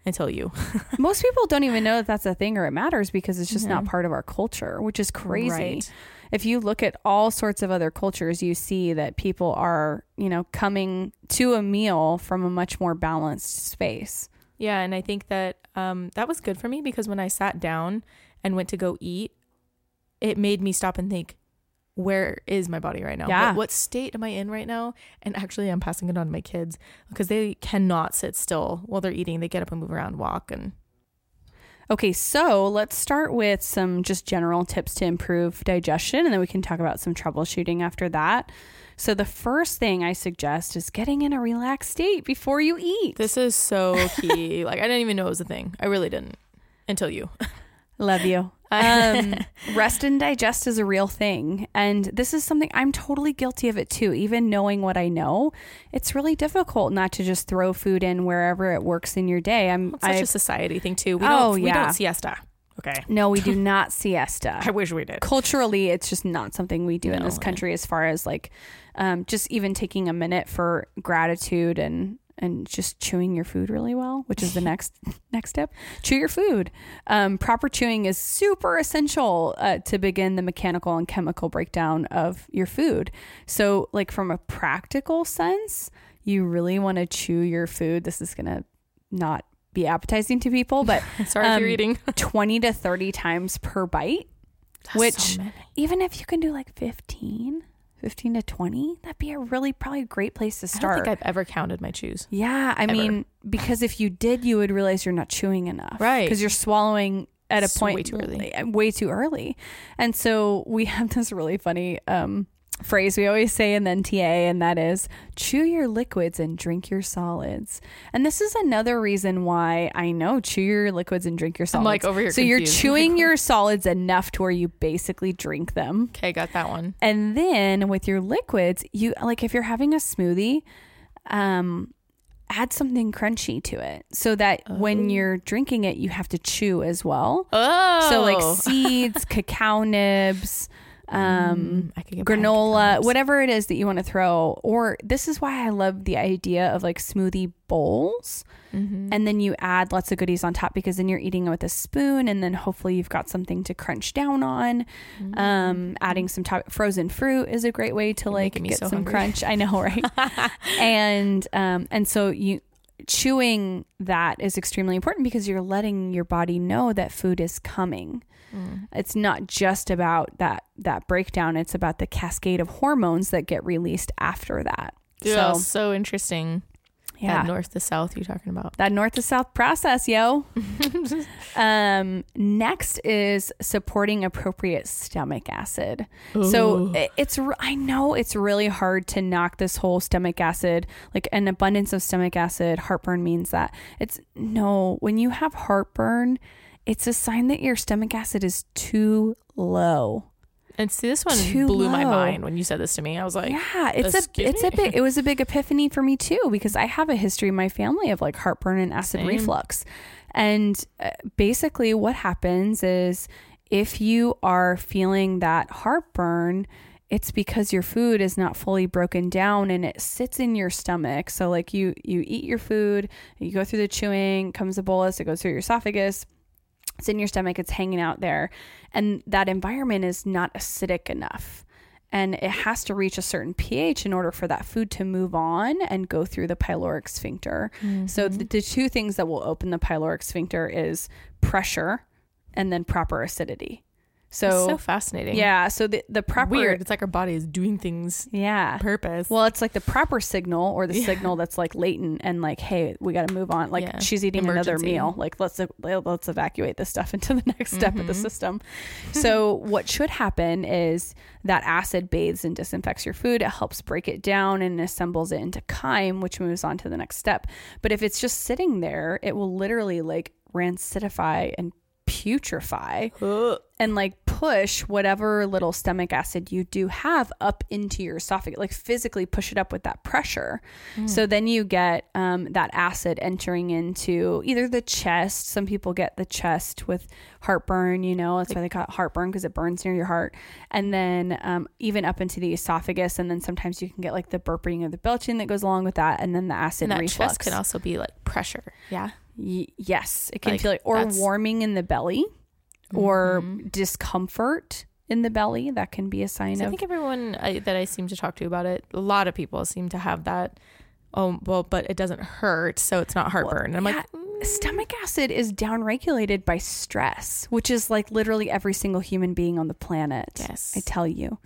until you. (laughs) Most people don't even know that that's a thing or it matters because it's just not part of our culture, which is crazy. Right. if you look at all sorts of other cultures, you see that people are, you know, coming to a meal from a much more balanced space. Yeah, and I think that um, that was good for me because when I sat down and went to go eat, it made me stop and think, where is my body right now? Yeah. What, what state am I in right now? And actually, I'm passing it on to my kids because they cannot sit still while they're eating. They get up and move around, walk, and Okay, so let's start with some just general tips to improve digestion, and then we can talk about some troubleshooting after that. So, the first thing I suggest is getting in a relaxed state before you eat. this is so key. (laughs) like I didn't even know it was a thing. I really didn't until you. Love you. (laughs) Um, rest and digest is a real thing. And this is something I'm totally guilty of it too. Even knowing what I know, it's really difficult not to just throw food in wherever it works in your day. I'm, It's such I, a society thing too. We Oh, don't. We yeah. don't siesta. Okay. no, we do (laughs) not siesta. I wish we did. culturally it's just not something we do in this country as far as like um, just even taking a minute for gratitude and and just chewing your food really well which is the (laughs) next next step chew your food um, proper chewing is super essential uh, to begin the mechanical and chemical breakdown of your food so like from a practical sense you really want to chew your food this is gonna not be appetizing to people but (laughs) Sorry if you're um, eating. (laughs) 20 to 30 times per bite That's which so even if you can do like 15 15 to 20 that'd be a really probably a great place to start. I don't think I've ever counted my chews. yeah i ever. mean because if you did you would realize you're not chewing enough Right. because you're swallowing at a point way too early. way too early and so we (laughs) have this really funny um phrase we always say in the NTA, and that is chew your liquids and drink your solids. And this is another reason why I know chew your liquids and drink your solids. I'm, like, over here So you're chewing (laughs) your solids enough to where you basically drink them. Okay, got that one. And then with your liquids, you like if you're having a smoothie, um, add something crunchy to it so that when you're drinking it, you have to chew as well. Oh, So like (laughs) seeds, cacao nibs, um, get granola, whatever it is that you want to throw. Or this is why I love the idea of like smoothie bowls. Mhm. And then you add lots of goodies on top because then you're eating it with a spoon, and then hopefully you've got something to crunch down on. Um, adding some top frozen fruit is a great way to You're like get so some hungry. crunch. I know, right? (laughs) and um, and so you chewing that is extremely important because you're letting your body know that food is coming. Mm. It's not just about that that breakdown; it's about the cascade of hormones that get released after that. Yeah, So so interesting. Yeah. That north to south you're talking about. that north to south process, yo. (laughs) um, next is supporting appropriate stomach acid. So Ooh. i- it's I know it's really hard to knock this whole stomach acid, like an abundance of stomach acid. Heartburn means that it's no. When you have heartburn, it's a sign that your stomach acid is too low. And see, this one Too blew my mind when you said this to me. I was like, yeah, it's a it's a big it was a big epiphany for me too because I have a history in my family of like heartburn and acid Same. reflux. And uh, basically what happens is if you are feeling that heartburn, it's because your food is not fully broken down and it sits in your stomach. So like you you eat your food, you go through the chewing, comes a bolus, it goes through your esophagus, it's in your stomach, it's hanging out there. And that environment is not acidic enough. And it has to reach a certain pH in order for that food to move on and go through the pyloric sphincter. So mm-hmm. the, the two things that will open the pyloric sphincter is pressure and then proper acidity. So, So, so fascinating. yeah, so the the proper Weird. It's like our body is doing things Yeah. purpose. Well, it's like the proper signal or the Yeah. signal that's like latent and like, hey, we got to move on. Like Yeah. she's eating another meal. Like let's let's evacuate this stuff into the (laughs) next step of the Mhm. system. (laughs) so what should happen is that acid bathes and disinfects your food. It helps break it down and assembles it into chyme, which moves on to the next step. But if it's just sitting there, it will literally like rancidify and putrefy Ugh. and like push whatever little stomach acid you do have up into your esophagus, like physically push it up with that pressure. So then you get um, that acid entering into either the chest. Some people get the chest with heartburn, you know, that's why they call it heartburn because it burns near your heart. And then um, even up into the esophagus. And then sometimes you can get like the burping or the belching that goes along with that. And then the acid and that reflux. chest can also be like pressure. Yeah. Y- yes, it can Like, feel like, or that's- warming in the belly, or Mhm. discomfort in the belly. That can be a sign So I think everyone I, that I seem to talk to about it, a lot of people seem to have that. Oh well, but it doesn't hurt, so it's not heartburn. and I'm yeah, like, Stomach acid is downregulated by stress, which is like literally every single human being on the planet. yes, I tell you.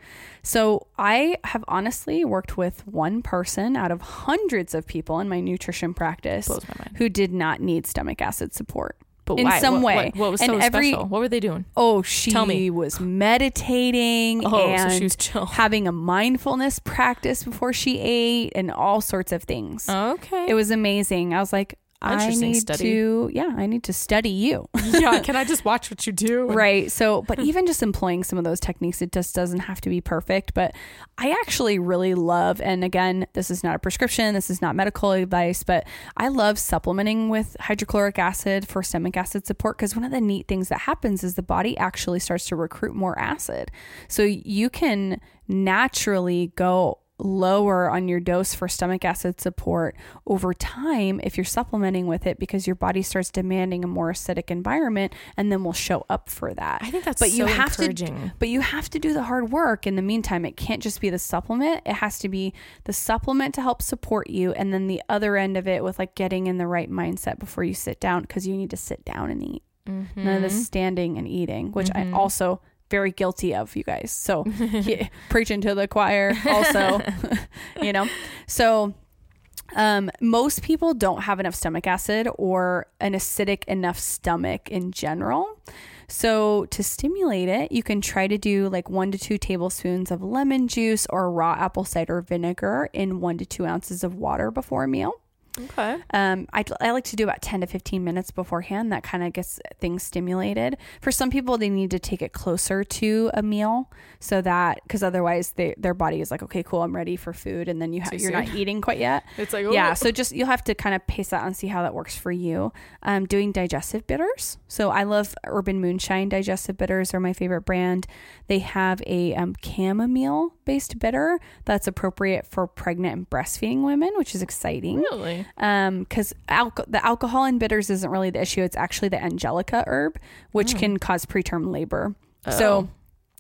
So I have honestly worked with one person out of hundreds of people in my nutrition practice who did not need stomach acid support. But in why? some What- way. what, what was And so every- special? What were they doing? Oh, she Tell me. was meditating Oh, and so she was chill. having a mindfulness practice before she ate and all sorts of things. Okay. It was amazing. I was like, I need study. to, yeah, I need to study you. yeah. (laughs) Can I just watch what you do? right. So, but (laughs) even just employing some of those techniques, it just doesn't have to be perfect. But I actually really love, and again, this is not a prescription, this is not medical advice, but I love supplementing with hydrochloric acid for stomach acid support because one of the neat things that happens is the body actually starts to recruit more acid. So you can naturally go lower on your dose for stomach acid support over time if you're supplementing with it because your body starts demanding a more acidic environment and then will show up for that. I think that's But you so have to- encouraging. But you have to do the hard work in the meantime. It can't just be the supplement. It has to be the supplement to help support you and then the other end of it with like getting in the right mindset before you sit down because you need to sit down and eat. Mm-hmm. None of this standing and eating, which Mhm. I also very guilty of you guys. So (laughs) yeah, preaching to the choir also, (laughs) (laughs) you know. So um, most people don't have enough stomach acid or an acidic enough stomach in general. So to stimulate it, you can try to do like one to two tablespoons of lemon juice or raw apple cider vinegar in one to two ounces of water before a meal. Okay. Um, I, I like to do about 10 to 15 minutes beforehand. That kind of gets things stimulated. For some people, they need to take it closer to a meal so that, because otherwise they, their body is like, okay, cool, I'm ready for food. And then you ha- you're not eating quite yet. (laughs) It's like Yeah. oh. So just, you'll have to kind of pace that and see how that works for you. Um, doing digestive bitters. So I love Urban Moonshine digestive bitters are my favorite brand. They have a um, chamomile based bitter that's appropriate for pregnant and breastfeeding women, which is exciting really. um because alco- the alcohol in bitters isn't really the issue it's actually the angelica herb which Oh. can cause preterm labor so Oh.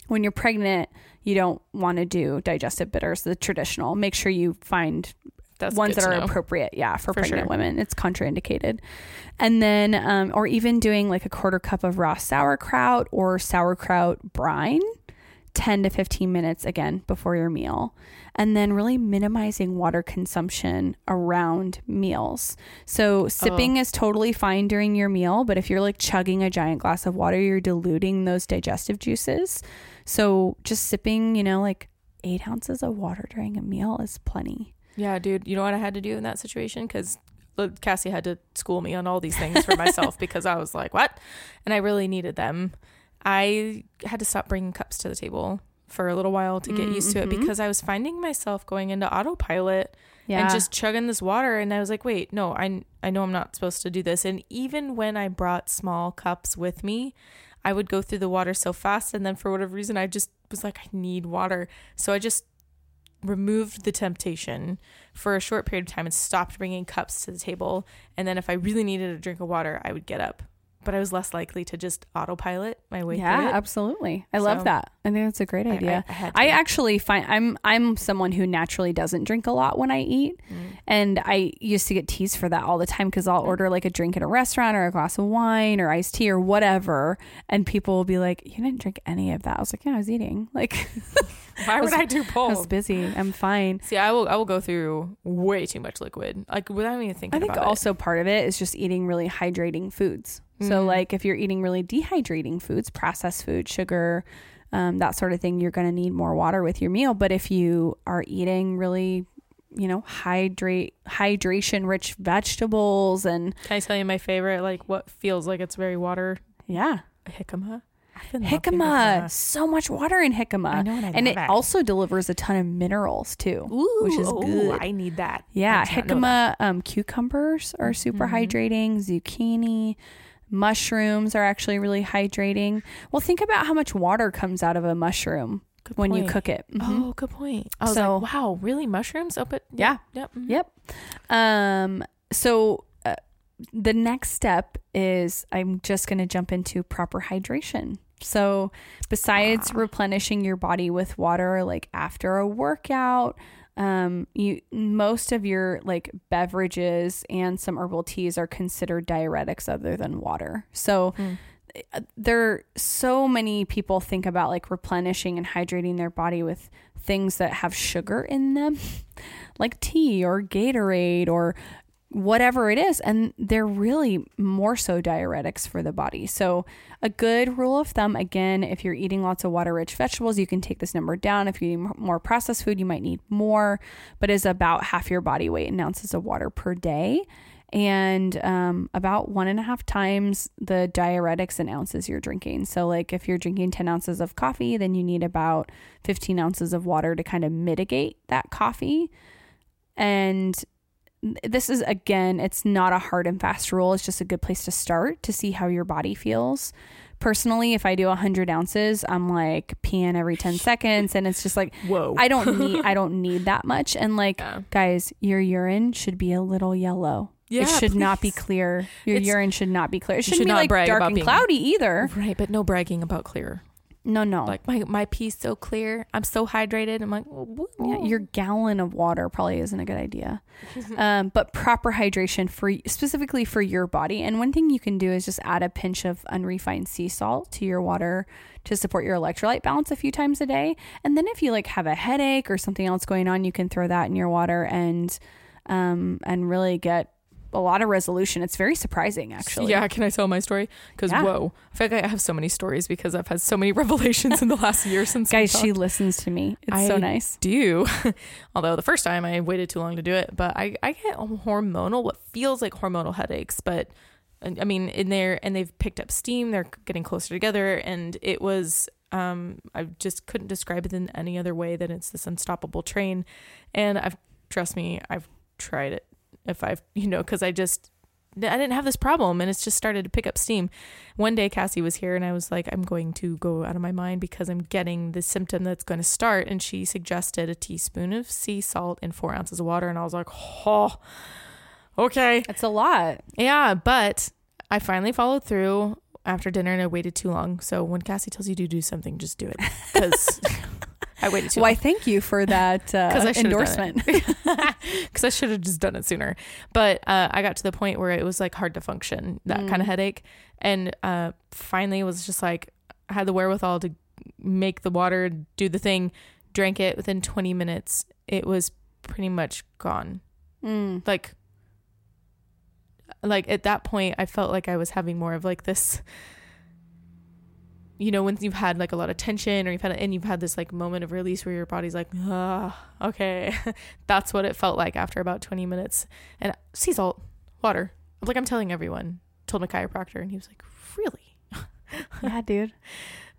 when you're pregnant you don't want to do digestive bitters the traditional make sure you find That's ones that are know. appropriate yeah for, For pregnant sure. women it's contraindicated and then um, or even doing like a quarter cup of raw sauerkraut or sauerkraut brine 10 to 15 minutes again before your meal. And then really minimizing water consumption around meals. So, sipping oh. is totally fine during your meal, but if you're like chugging a giant glass of water, you're diluting those digestive juices. So, just sipping, you know, like eight ounces of water during a meal is plenty. Yeah, dude. You know what I had to do in that situation? Because Cassie had to school me on all these things for myself (laughs) because I was like, what? And I really needed them. I had to stop bringing cups to the table for a little while to get used to it Mhm. because I was finding myself going into autopilot Yeah. and just chugging this water. And I was like, wait, no, I, I know I'm not supposed to do this. And even when I brought small cups with me, I would go through the water so fast. And then for whatever reason, I just was like, I need water. So I just removed the temptation for a short period of time and stopped bringing cups to the table. And then if I really needed a drink of water, I would get up. But I was less likely to just autopilot my way yeah, through it. absolutely. I love that. I think that's a great I- I- idea. I I, actually find I'm I'm someone who naturally doesn't drink a lot when I eat, Mm. and I used to get teased for that all the time because I'll order like a drink at a restaurant or a glass of wine or iced tea or whatever, and people will be like, "You didn't drink any of that." I was like, "Yeah, I was eating. Like, (laughs) (laughs) Why would was- I do I was busy. I'm fine." See, I will I will go through way too much liquid, like without even thinking I think also part of it is just eating really hydrating foods. So, Mhm. like if you're eating really dehydrating foods, processed food, sugar, um, that sort of thing, you're going to need more water with your meal. But if you are eating really, you know, hydrate hydration rich vegetables and. Can I tell you my favorite? Like what feels like it's very water yeah, jicama. I've been loving jicama, so much water in jicama, I know, and I and it it. also delivers a ton of minerals too. Ooh, which is good. I need that. Yeah, I did not know that. jicama um, cucumbers are super Mhm. hydrating. Zucchini, mushrooms are actually really hydrating. Well, think about how much water comes out of a mushroom Good when you cook it. Mhm. Oh, good point. I was So- like, wow, really mushrooms? Oh, but Yeah. yep, mhm. Yep. Um. So uh, the next step is I'm just going to jump into proper hydration. So besides replenishing your body with water, like after a workout, um, you most of your like beverages and some herbal teas are considered diuretics other than water. So Mm. there so many people think about like replenishing and hydrating their body with things that have sugar in them (laughs) like tea or gatorade or whatever it is and they're really more so diuretics for the body so a good rule of thumb again if you're eating lots of water rich vegetables you can take this number down if you're eating more processed food you might need more but is about half your body weight in ounces of water per day and um, about one and a half times the diuretics in ounces you're drinking. So, like if you're drinking 10 ounces of coffee, then you need about 15 ounces of water to kind of mitigate that coffee. And this is, again, it's not a hard and fast rule. It's just a good place to start to see how your body feels. Personally, if I do 100 ounces, I'm like peeing every 10 seconds. And it's just like, Whoa. I don't need (laughs) I don't need that much and like Yeah. guys your urine should be a little yellow Yeah, it should not be clear your It's- urine should not be clear it should shouldn't be not like dark and being- cloudy either Right, but no bragging about clear. No no. Like my my pee's so clear. I'm so hydrated. I'm like, yeah, your gallon of water probably isn't a good idea. (laughs) Um, but proper hydration for specifically for your body. And one thing you can do is just add a pinch of unrefined sea salt to your water to support your electrolyte balance a few times a day. And then if you like have a headache or something else going on you can throw that in your water and um, and really get a lot of resolution it's very surprising actually Yeah, can I tell my story? Because Yeah. whoa, I feel like I have so many stories because I've had so many (laughs) revelations in the last year since. guys she listens to me it's I so nice do. (laughs) Although the first time I waited too long to do it, but I, I get hormonal, what feels like hormonal headaches, but I mean, in there, and they've picked up steam, they're getting closer together, and it was, um, I just couldn't describe it in any other way than it's this unstoppable train. And I've, trust me, I've tried it. If I've, you know, because I just, I didn't have this problem and it's just started to pick up steam. One day Cassie was here and I was like, I'm going to go out of my mind because I'm getting the symptom that's going to start. And she suggested a teaspoon of sea salt and four ounces of water. And I was like, oh, okay. it's a lot Yeah. But I finally followed through after dinner and I waited too long. So when Cassie tells you to do something, just do it because (laughs) I waited too why long. thank you for that (laughs) uh, endorsement (laughs) (laughs) because I should have just done it sooner. But uh, I got to the point where it was like hard to function, that Mm. kind of headache, and uh, finally it was just like I had the wherewithal to make the water do the thing. Drank it within 20 minutes. It was pretty much gone. Mm. Like, like at that point, I felt like I was having more of like this. You know, once you've had like a lot of tension, or you've had, and you've had this like moment of release where your body's like, ah, okay, (laughs) that's what it felt like after about 20 minutes. And sea salt, water. Like I'm telling everyone. Told my chiropractor, and he was like, really? (laughs) Yeah, dude.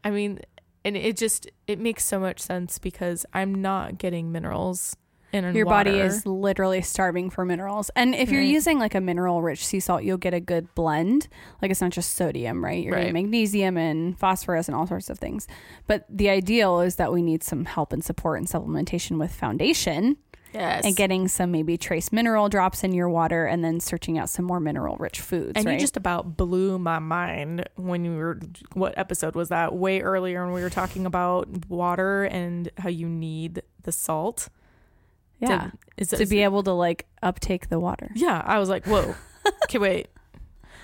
I mean, and it just it makes so much sense because I'm not getting minerals Your body is literally starving for minerals. And if you're using like a mineral rich sea salt, you'll get a good blend. Like it's not just sodium, right? You're getting magnesium and phosphorus and all sorts of things. But the ideal is that we need some help and support and supplementation with foundation yes. and getting some maybe trace mineral drops in your water and then searching out some more mineral rich foods. and right? you just about blew my mind when you were what episode was that way earlier when we were talking about water and how you need the salt yeah. to, is, to be able to like uptake the water. yeah i was like whoa okay wait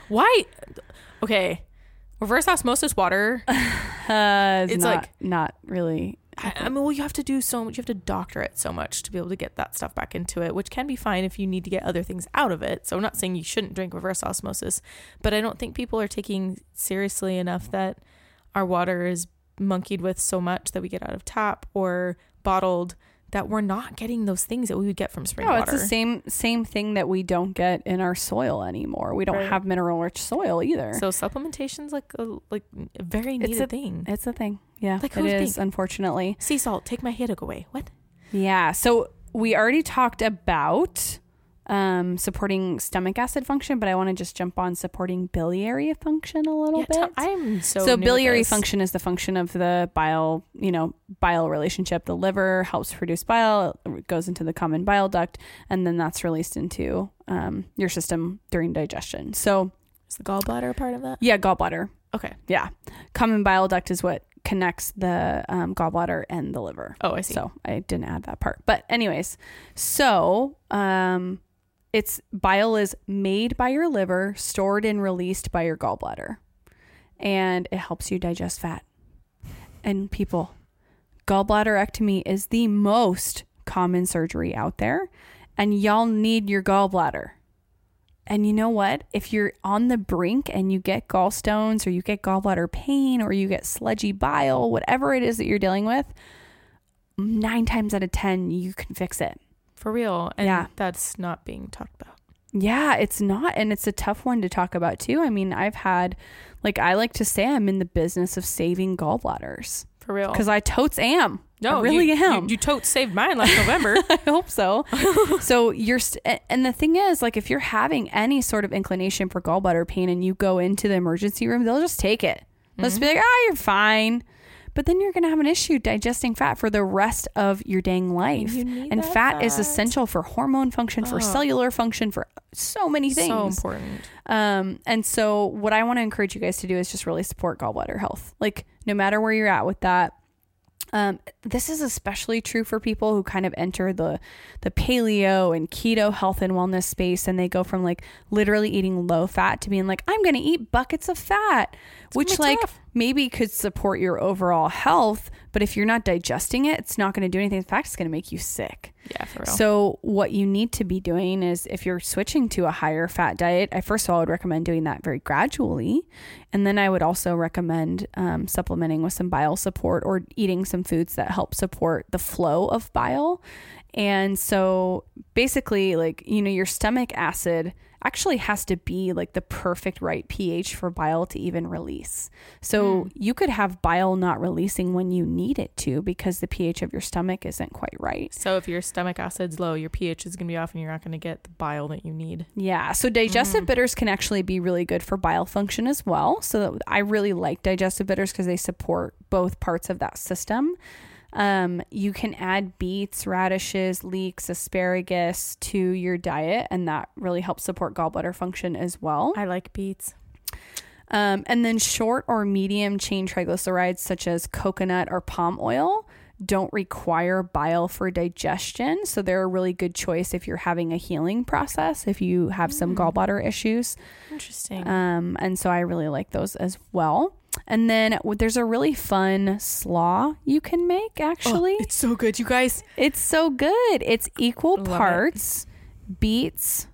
why okay reverse osmosis water (laughs) Uh, it's, It's not, like- not really. I, I mean, well, you have to do so much. You have to doctor it so much to be able to get that stuff back into it, which can be fine if you need to get other things out of it. So I'm not saying you shouldn't drink reverse osmosis, but I don't think people are taking seriously enough that our water is monkeyed with so much that we get out of tap or bottled that we're not getting those things that we would get from spring No, water. it's the same same thing that we don't get in our soil anymore. We don't Right. have mineral rich soil either. So supplementation's like a like a very It's a- thing. it's a thing. Yeah, Like, it is. think? Unfortunately, Sea salt, take my headache away. What? yeah. So we already talked about um, supporting stomach acid function, but I want to just jump on supporting biliary function a little Yeah, bit. tell- I'm so so biliary function is the function of the bile you know bile relationship the liver helps produce bile it goes into the common bile duct and then that's released into um, your system during digestion so Is the gallbladder a part of that? yeah gallbladder Okay. yeah common bile duct is what connects the um, gallbladder and the liver Oh, I see. so I didn't add that part. But anyways, so um it's bile is made by your liver, stored and released by your gallbladder. And it helps you digest fat. And people, gallbladderectomy is the most common surgery out there, and y'all need your gallbladder. And you know what? If you're on the brink and you get gallstones or you get gallbladder pain or you get sludgy bile, whatever it is that you're dealing with, nine times out of 10, you can fix it. For real. And Yeah. that's not being talked about. Yeah, it's not. And it's a tough one to talk about, too. I mean, I've had, like, I like to say I'm in the business of saving gallbladders For real. because I totes am. no, I really you, am. You, you totes saved mine last (laughs) November. I hope so. (laughs) so you're, st- and the thing is, like, if you're having any sort of inclination for gallbladder pain and you go into the emergency room, they'll just take it. They'll just be like, ah, you're fine. But then you're going to have an issue digesting fat for the rest of your dang life. And that fat, is essential for hormone function, for Ugh. cellular function, for so many things. so important. Um, and so what I want to encourage you guys to do is just really support gallbladder health. Like no matter where you're at with that. Um, this is especially true for people who kind of enter the the paleo and keto health and wellness space and they go from like literally eating low fat to being like I'm going to eat buckets of fat, which like tough. Maybe could support your overall health, but if you're not digesting it, it's not going to do anything. In fact, it's going to make you sick. Yeah, for real. So, what you need to be doing is if you're switching to a higher fat diet, I first of all would recommend doing that very gradually. And then I would also recommend um, supplementing with some bile support or eating some foods that help support the flow of bile. And so, basically, like, you know, your stomach acid actually has to be like the perfect right pH for bile to even release. So, hmm. you could have bile not releasing when you need it to because the pH of your stomach isn't quite right. so if your stomach acid's low, your pH is going to be off and you're not going to get the bile that you need. Yeah, so digestive hmm. bitters can actually be really good for bile function as well. So I really like digestive bitters because they support both parts of that system. Um, you can add beets, radishes, leeks, asparagus to your diet, and that really helps support gallbladder function as well. I like beets. Um, and then short or medium chain triglycerides, such as coconut or palm oil, don't require bile for digestion. So they're a really good choice if you're having a healing process, if you have some gallbladder issues. Interesting. Um, and so I really like those as well. and then there's a really fun slaw you can make actually. Oh, it's so good, you guys. It's so good. It's equal Love it. parts beets,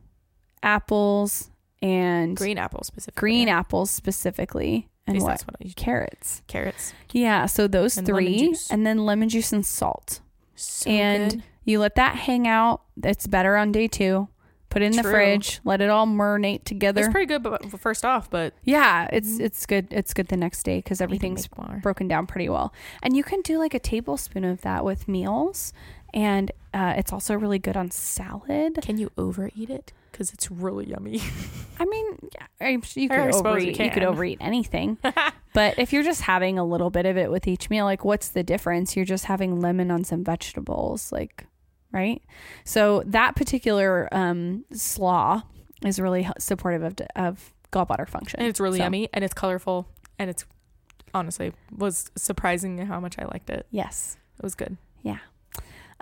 apples, and green, apples specifically. Green apple apples specifically, and what? that's what I use. Carrots. Carrots. Yeah, so those And three, and then lemon juice and salt. So and good. you let that hang out. It's better on day two. Put it in the fridge. Let it all marinate together. It's pretty good, but first off, but yeah, it's mm-hmm. it's good. It's good the next day because everything's broken down pretty well. And you can do like a tablespoon of that with meals, and uh, it's also really good on salad. Can you overeat it? Because it's really yummy. (laughs) I mean, yeah, you I could you overeat. You, could can. overeat anything, (laughs) but if you're just having a little bit of it with each meal, like what's the difference? You're just having lemon on some vegetables, like right. So that particular um, slaw is really supportive of of gallbladder function. and it's really So, yummy and it's colorful and it's honestly was surprising how much I liked it. Yes. It was good.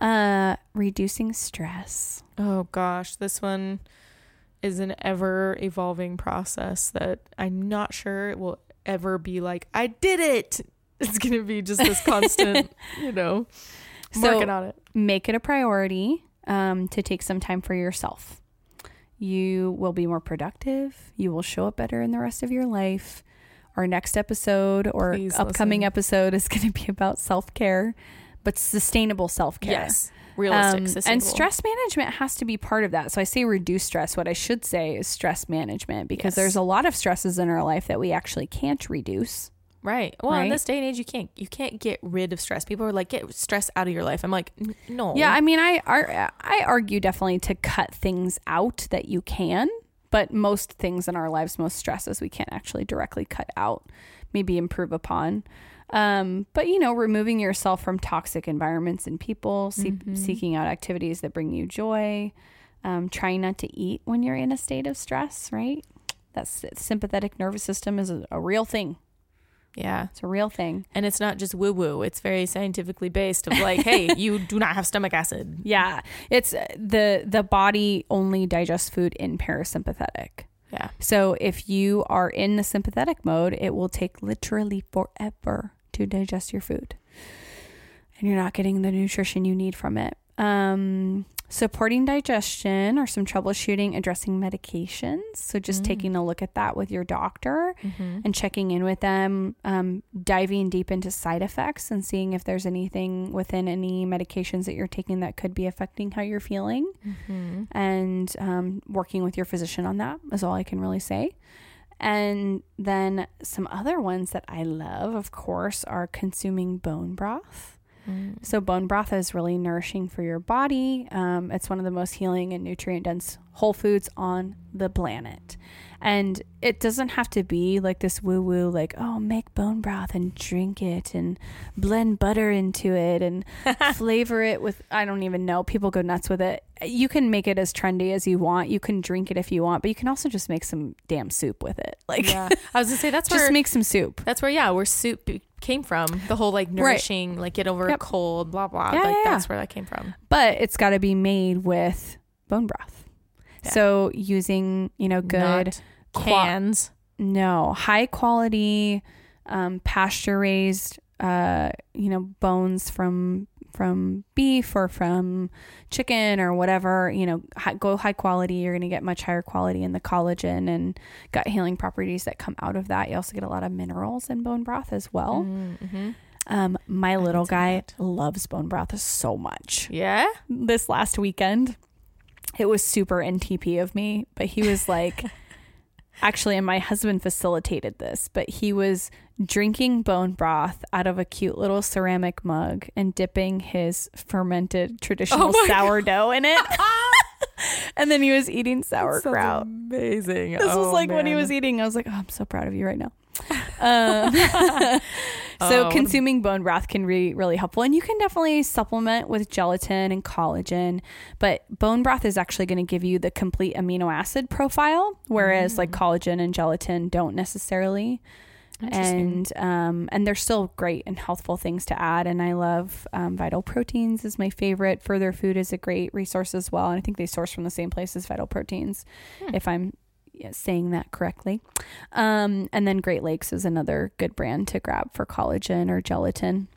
Uh, reducing stress. Oh gosh, this one is an ever evolving process that I'm not sure it will ever be like, I did it. (laughs) It's going to be just this constant, (laughs) you know, So- working on it. make it a priority um, to take some time for yourself. You will be more productive. You will show up better in the rest of your life. Our next episode or Please upcoming listen. episode is going to be about self care, but sustainable self care. Yes. Realistic. Um, and stress management has to be part of that. So I say reduce stress. What I should say is stress management because Yes. there's a lot of stresses in our life that we actually can't reduce. Right. Well, in this day and age, you can't you can't get rid of stress. People are like, get stress out of your life. I'm like, no. Yeah, I mean, I I argue definitely to cut things out that you can, but most things in our lives, most stresses, we can't actually directly cut out, maybe improve upon. Um, but you know, removing yourself from toxic environments and people, see- seeking out activities that bring you joy, um, trying not to eat when you're in a state of stress. Right, that's sympathetic nervous system is a, a real thing. yeah. It's a real thing. And it's not just woo woo. It's very scientifically based. Of like, hey, (laughs) you do not have stomach acid. Yeah, it's uh, the the body only digests food in parasympathetic. Yeah. So if you are in the sympathetic mode, it will take literally forever to digest your food. And you're not getting the nutrition you need from it. Um, supporting digestion or some troubleshooting, addressing medications. So just Mm. taking a look at that with your doctor Mm-hmm. and checking in with them, um, diving deep into side effects and seeing if there's anything within any medications that you're taking that could be affecting how you're feeling Mm-hmm. and um, working with your physician on that is all I can really say. And then some other ones that I love, of course, are consuming bone broth. Mm. So, bone broth is really nourishing for your body. Um, it's one of the most healing and nutrient dense whole foods on the planet. And it doesn't have to be like this woo woo, like, oh, make bone broth and drink it and blend butter into it and (laughs) flavor it with, I don't even know. People go nuts with it. You can make it as trendy as you want. You can drink it if you want, but you can also just make some damn soup with it. (laughs) Like, Yeah. I was gonna say that's (laughs) just where make some soup. that's where yeah, where soup came from. The whole like nourishing, like get over a Yep. cold, blah blah. Yeah, like yeah, that's where that came from. but it's got to be made with bone broth. Yeah. So using, you know, good Not qua- cans. no, high quality um, pasture raised uh, you know, bones from from beef or from chicken or whatever, you know, hi, go high quality, you're going to get much higher quality in the collagen and gut healing properties that come out of that. You also get a lot of minerals in bone broth as well. Mm-hmm. Um, my little guy loves bone broth so much. Yeah. this last weekend. It was super NTP of me, but he was like, (laughs) actually, and my husband facilitated this, but he was drinking bone broth out of a cute little ceramic mug and dipping his fermented traditional Oh sourdough in it. (laughs) (laughs) and then he was eating sauerkraut. amazing. This was Oh, like when he was eating. I was like, oh, I'm so proud of you right now. Um, (laughs) Oh, so a- consuming bone broth can be really helpful, and you can definitely supplement with gelatin and collagen. But bone broth is actually going to give you the complete amino acid profile, whereas like collagen and gelatin don't necessarily. And um, and they're still great and healthful things to add. And I love um, Vital Proteins is my favorite. Further Food is a great resource as well. And I think they source from the same place as Vital Proteins, Hmm. if I'm saying that correctly. Um, and then Great Lakes is another good brand to grab for collagen or gelatin.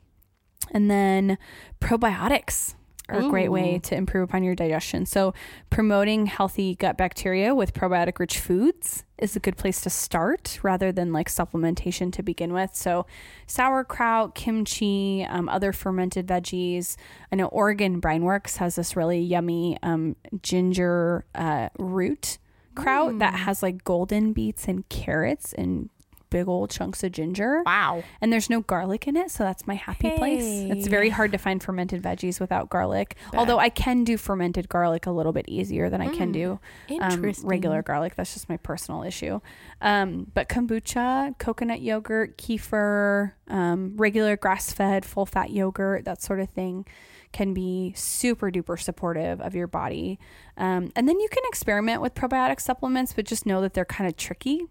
And then probiotics are a great way to improve upon your digestion. So, promoting healthy gut bacteria with probiotic rich foods is a good place to start rather than like supplementation to begin with. So, sauerkraut, kimchi, um, other fermented veggies. I know Oregon Brine Works has this really yummy um, ginger uh, root kraut that has like golden beets and carrots and big old chunks of ginger. Wow. And there's no garlic in it, so that's my happy place. It's very hard to find fermented veggies without garlic. Although I can do fermented garlic a little bit easier than I can do um, Mm. Regular garlic. That's just my personal issue. Um, but kombucha, coconut yogurt, kefir, um, regular grass fed, full fat yogurt, that sort of thing can be super duper supportive of your body. Um, and then you can experiment with probiotic supplements, but just know that they're kind of tricky.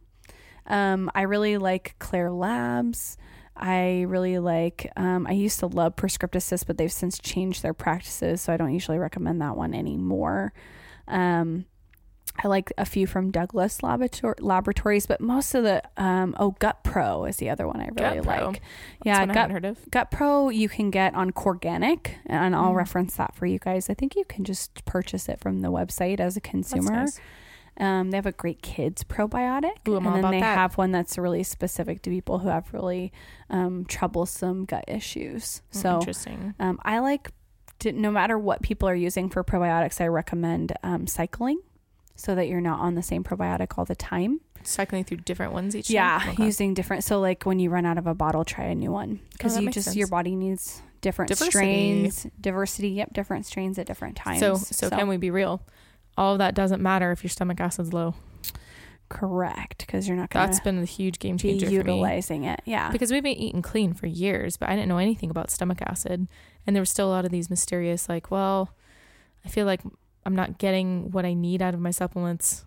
Um, I really like Klaire Labs. I really like, um, I used to love Prescript Assist, but they've since changed their practices, so I don't usually recommend that one anymore. Um, I like a few from Douglas Laborator- Laboratories, but most of the, um, oh, Gut Pro is the other one I really Gut like. Yeah, Gut heard of. Gut Pro you can get on Corganic, and I'll Mm. reference that for you guys. I think you can just purchase it from the website as a consumer. nice. Um, they have a great kids probiotic, Ooh, and then they that. have one that's really specific to people who have really um, troublesome gut issues. Mm, So interesting. um, I like, to, no matter what people are using for probiotics, I recommend um, cycling so that you're not on the same probiotic all the time. Cycling through different ones each Yeah, time. Okay. using different. So like when you run out of a bottle, try a new one because Oh, you just your body needs different Diversity. strains, diversity. Yep, different strains at different times. So, so can we be real? All of that doesn't matter if your stomach acid's low. correct because you're not going That's to been a huge game changer for me. utilizing it. Yeah, Because we've been eating clean for years, but I didn't know anything about stomach acid. And there was still a lot of these mysterious, like, well, I feel like I'm not getting what I need out of my supplements.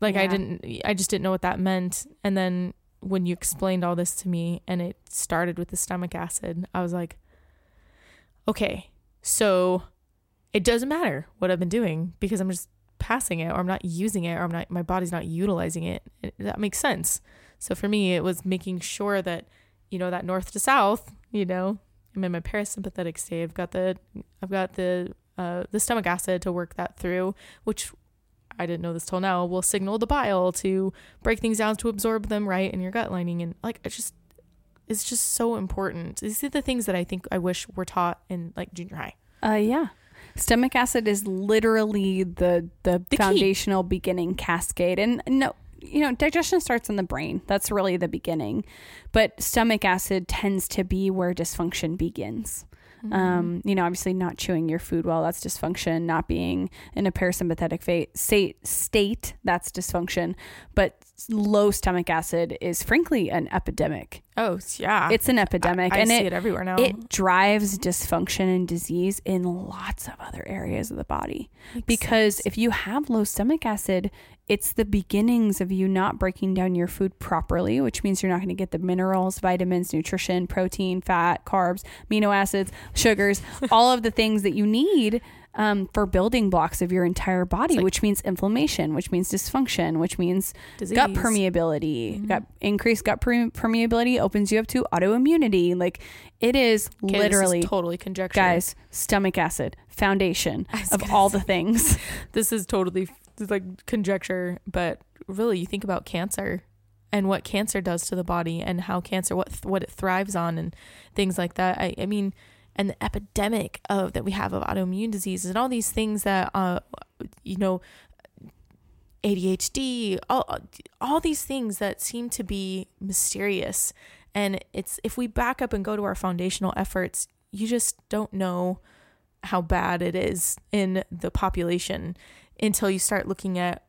Like, I didn't, I just didn't know what that meant. And then when you explained all this to me and it started with the stomach acid, I was like, okay, so it doesn't matter what I've been doing because I'm just passing it or I'm not using it or I'm not, my body's not utilizing it. It- That makes sense. So for me, it was making sure that, you know, that north to south, you know, I'm in my parasympathetic state. I've got the, I've got the, uh, the stomach acid to work that through, which I didn't know this till now, will signal the bile to break things down to absorb them right in your gut lining. And like, it just, it's just so important. These are the things that I think I wish were taught in like junior high. Uh, yeah. Stomach acid is literally the the, key. foundational beginning cascade, and no, you know, digestion starts in the brain. That's really the beginning, but stomach acid tends to be where dysfunction begins. Mm-hmm. Um, you know, obviously not chewing your food well, that's dysfunction. Not being in a parasympathetic fa- state, state, that's dysfunction. But low stomach acid is frankly an epidemic. Oh yeah, It's an epidemic, I, I and see it it everywhere now. it drives dysfunction and disease in lots of other areas of the body. Makes because sense. if you have low stomach acid, it's the beginnings of you not breaking down your food properly, which means you're not going to get the minerals, vitamins, nutrition, protein, fat, carbs, amino acids, sugars, (laughs) all of the things that you need um, for building blocks of your entire body, like- which means inflammation, which means dysfunction, which means Disease. gut permeability. Mhm. Gut increased gut perme- permeability opens you up to autoimmunity. Like it is Okay, this is literally totally conjecture, guys stomach acid foundation of all say. the things (laughs) This is totally like conjecture, but really, you think about cancer and what cancer does to the body and how cancer what what it thrives on and things like that. I, I mean, and the epidemic of that we have of autoimmune diseases and all these things that uh, you know, ADHD, all all these things that seem to be mysterious. And it's if we back up and go to our foundational efforts, you just don't know how bad it is in the population until you start looking at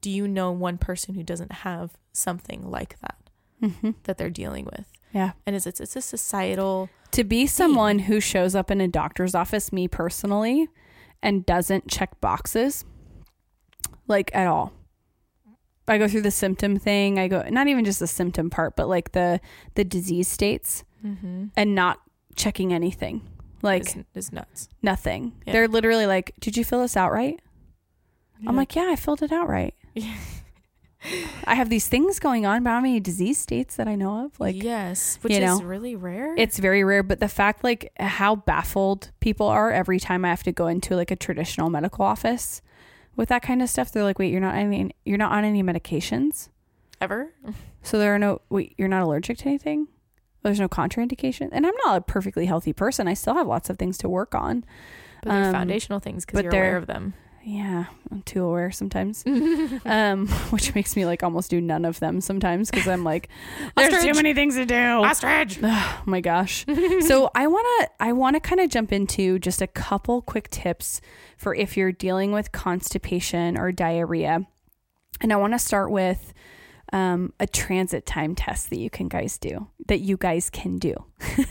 do you know one person who doesn't have something like that mm-hmm. that they're dealing with? yeah And it's it's, it's a societal to be someone who shows up in a doctor's office me personally and doesn't check boxes like at all i go through the symptom thing i go not even just the symptom part but like the the disease states mm-hmm. and not checking anything like is, is nuts. nothing Yeah. they're literally like did you fill this out right i'm like yeah i filled it out right (laughs) I have these things going on, but I don't have any disease states that I know of. Like, yes, which you is know, really rare. it's very rare. But the fact, like, how baffled people are every time I have to go into like a traditional medical office with that kind of stuff, they're like, "Wait, you're not any, you're not on any medications, ever. so there are no. Wait, you're not allergic to anything." There's no contraindication, and I'm not a perfectly healthy person. I still have lots of things to work on. But they're Um, foundational things because you're aware of them. Yeah, I'm too aware sometimes. (laughs) um, (laughs) which makes me like almost do none of them sometimes because I'm like, (laughs) there's too many things to do. Ostrich. (sighs) Oh my gosh. so I want to I want to kind of jump into just a couple quick tips for if you're dealing with constipation or diarrhea. And I want to start with um, a transit time test that you can guys do that you guys can do.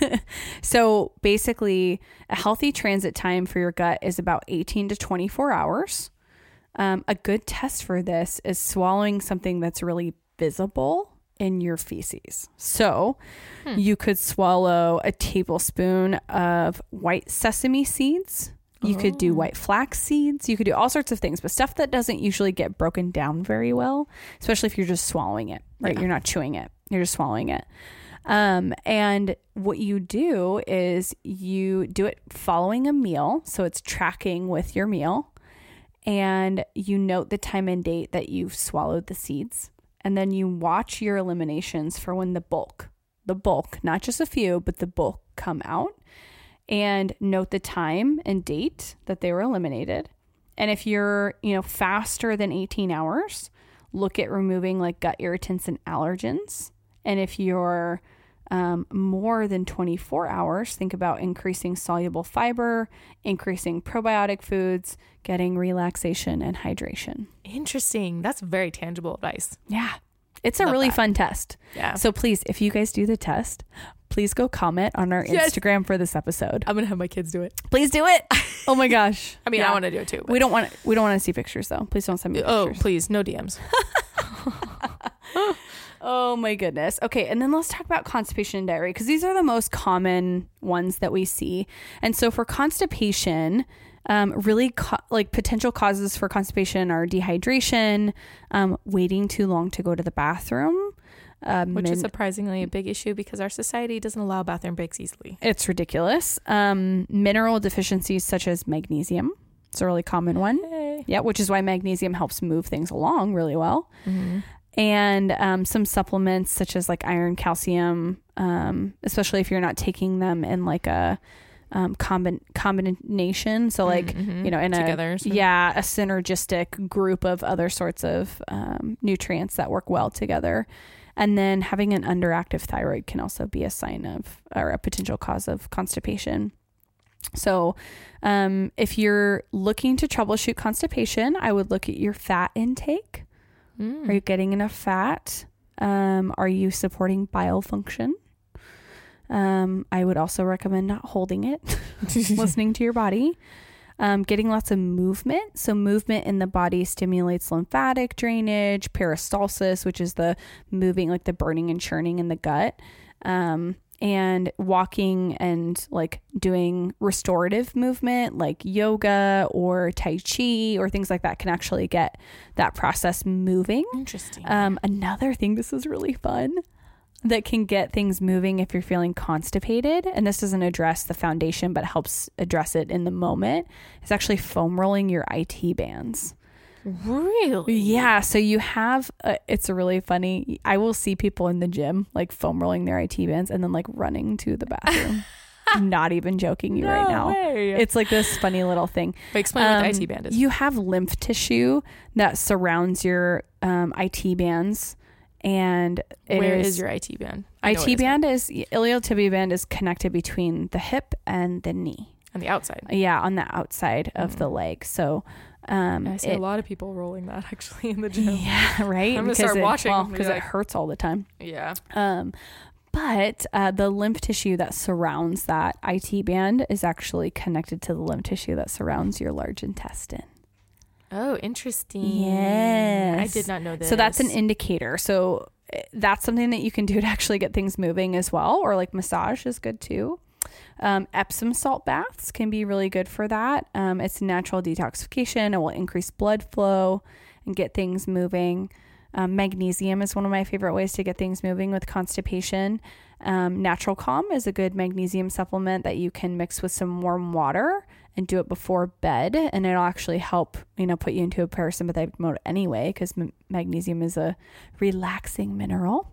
(laughs) so basically, a healthy transit time for your gut is about 18 to 24 hours. Um, a good test for this is swallowing something that's really visible in your feces. So you could swallow a tablespoon of white sesame seeds. You could do white flax seeds. You could do all sorts of things, but stuff that doesn't usually get broken down very well, especially if you're just swallowing it, right? Yeah. You're not chewing it, you're just swallowing it. Um, and what you do is you do it following a meal. So it's tracking with your meal. And you note the time and date that you've swallowed the seeds. And then you watch your eliminations for when the bulk, the bulk, not just a few, but the bulk come out. And note the time and date that they were eliminated. And if you're, you know, faster than 18 hours, look at removing like gut irritants and allergens. And if you're um, more than 24 hours, think about increasing soluble fiber, increasing probiotic foods, getting relaxation and hydration. Interesting. That's very tangible advice. Yeah. It's a Love really that. fun test. Yeah. So please, if you guys do the test, please go comment on our Yes. Instagram for this episode. I'm gonna have my kids do it. Please do it. (laughs) Oh my gosh. I mean, Yeah. I want to do it too. But We don't want we don't want to see pictures though. Please don't send me oh, please, no DMs. (laughs) (laughs) Oh my goodness. Okay, and then let's talk about constipation and diarrhea because these are the most common ones that we see. And so for constipation, um, really co- like potential causes for constipation are dehydration, um, waiting too long to go to the bathroom, um, Which is surprisingly a big issue because our society doesn't allow bathroom breaks easily. it's ridiculous. Um, mineral deficiencies such as magnesium. It's a really common one. Hey. Yeah, which is why magnesium helps move things along really well. Mm-hmm. And um, some supplements such as like iron, calcium, um, especially if you're not taking them in like a um, combin- combination. So like Mhm. you know in Together a something. yeah a synergistic group of other sorts of um, nutrients that work well together. And then having an underactive thyroid can also be a sign of or a potential cause of constipation. So, um, if you're looking to troubleshoot constipation, I would look at your fat intake. Mm. Are you getting enough fat? Um, are you supporting bile function? Um, I would also recommend not holding it, (laughs) (laughs) listening to your body. Um, getting lots of movement. So, movement in the body stimulates lymphatic drainage, peristalsis, which is the moving, like the burning and churning in the gut. Um, and walking and like doing restorative movement like yoga or tai chi or things like that can actually get that process moving Interesting. um, another thing, this is really fun, that can get things moving if you're feeling constipated, and this doesn't address the foundation but helps address it in the moment, is actually foam rolling your IT bands. Really? Yeah, so you have, uh, it's a really funny. I will see people in the gym like foam rolling their IT bands and then like running to the bathroom. (laughs) I'm not even joking you right now. Way. It's like this funny little thing. But explain Um, what the IT band is. You have lymph tissue that surrounds your um, IT bands, and it Where is your IT band? I know what IT band? Is iliotibial band is connected between the hip and the knee. on the outside. Yeah, on the outside of the leg. So, um, I see it- a lot of people rolling that (laughs) actually in the gym. yeah, (laughs) right. I'm gonna start it, watching well, and be because it hurts all the time. Yeah. Um, but uh, the lymph tissue that surrounds that IT band is actually connected to the lymph tissue that surrounds your large intestine. Oh, interesting. Yes. I did not know this. So that's an indicator. So eh, that's something that you can do to actually get things moving as well, or like massage is good too. Um, Epsom salt baths can be really good for that. Um, it's natural detoxification. It will increase blood flow and get things moving. Um, magnesium is one of my favorite ways to get things moving with constipation. Um, Natural Calm is a good magnesium supplement that you can mix with some warm water and do it before bed, and it'll actually help you know put you into a parasympathetic mode anyway because m- magnesium is a relaxing mineral.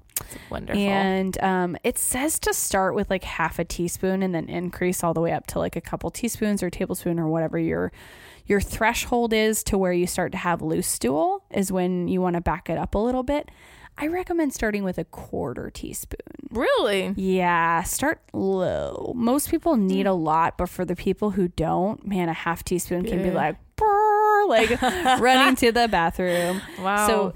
Wonderful. And um, it says to start with like half a teaspoon and then increase all the way up to like a couple teaspoons or tablespoon or whatever your your threshold is to where you start to have loose stool is when you want to back it up a little bit. I recommend starting with a quarter teaspoon. really? Yeah, start low. Most people need a lot, but for the people who don't, man, a half teaspoon can be like, "Brrr," like (laughs) running to the bathroom. Wow. So,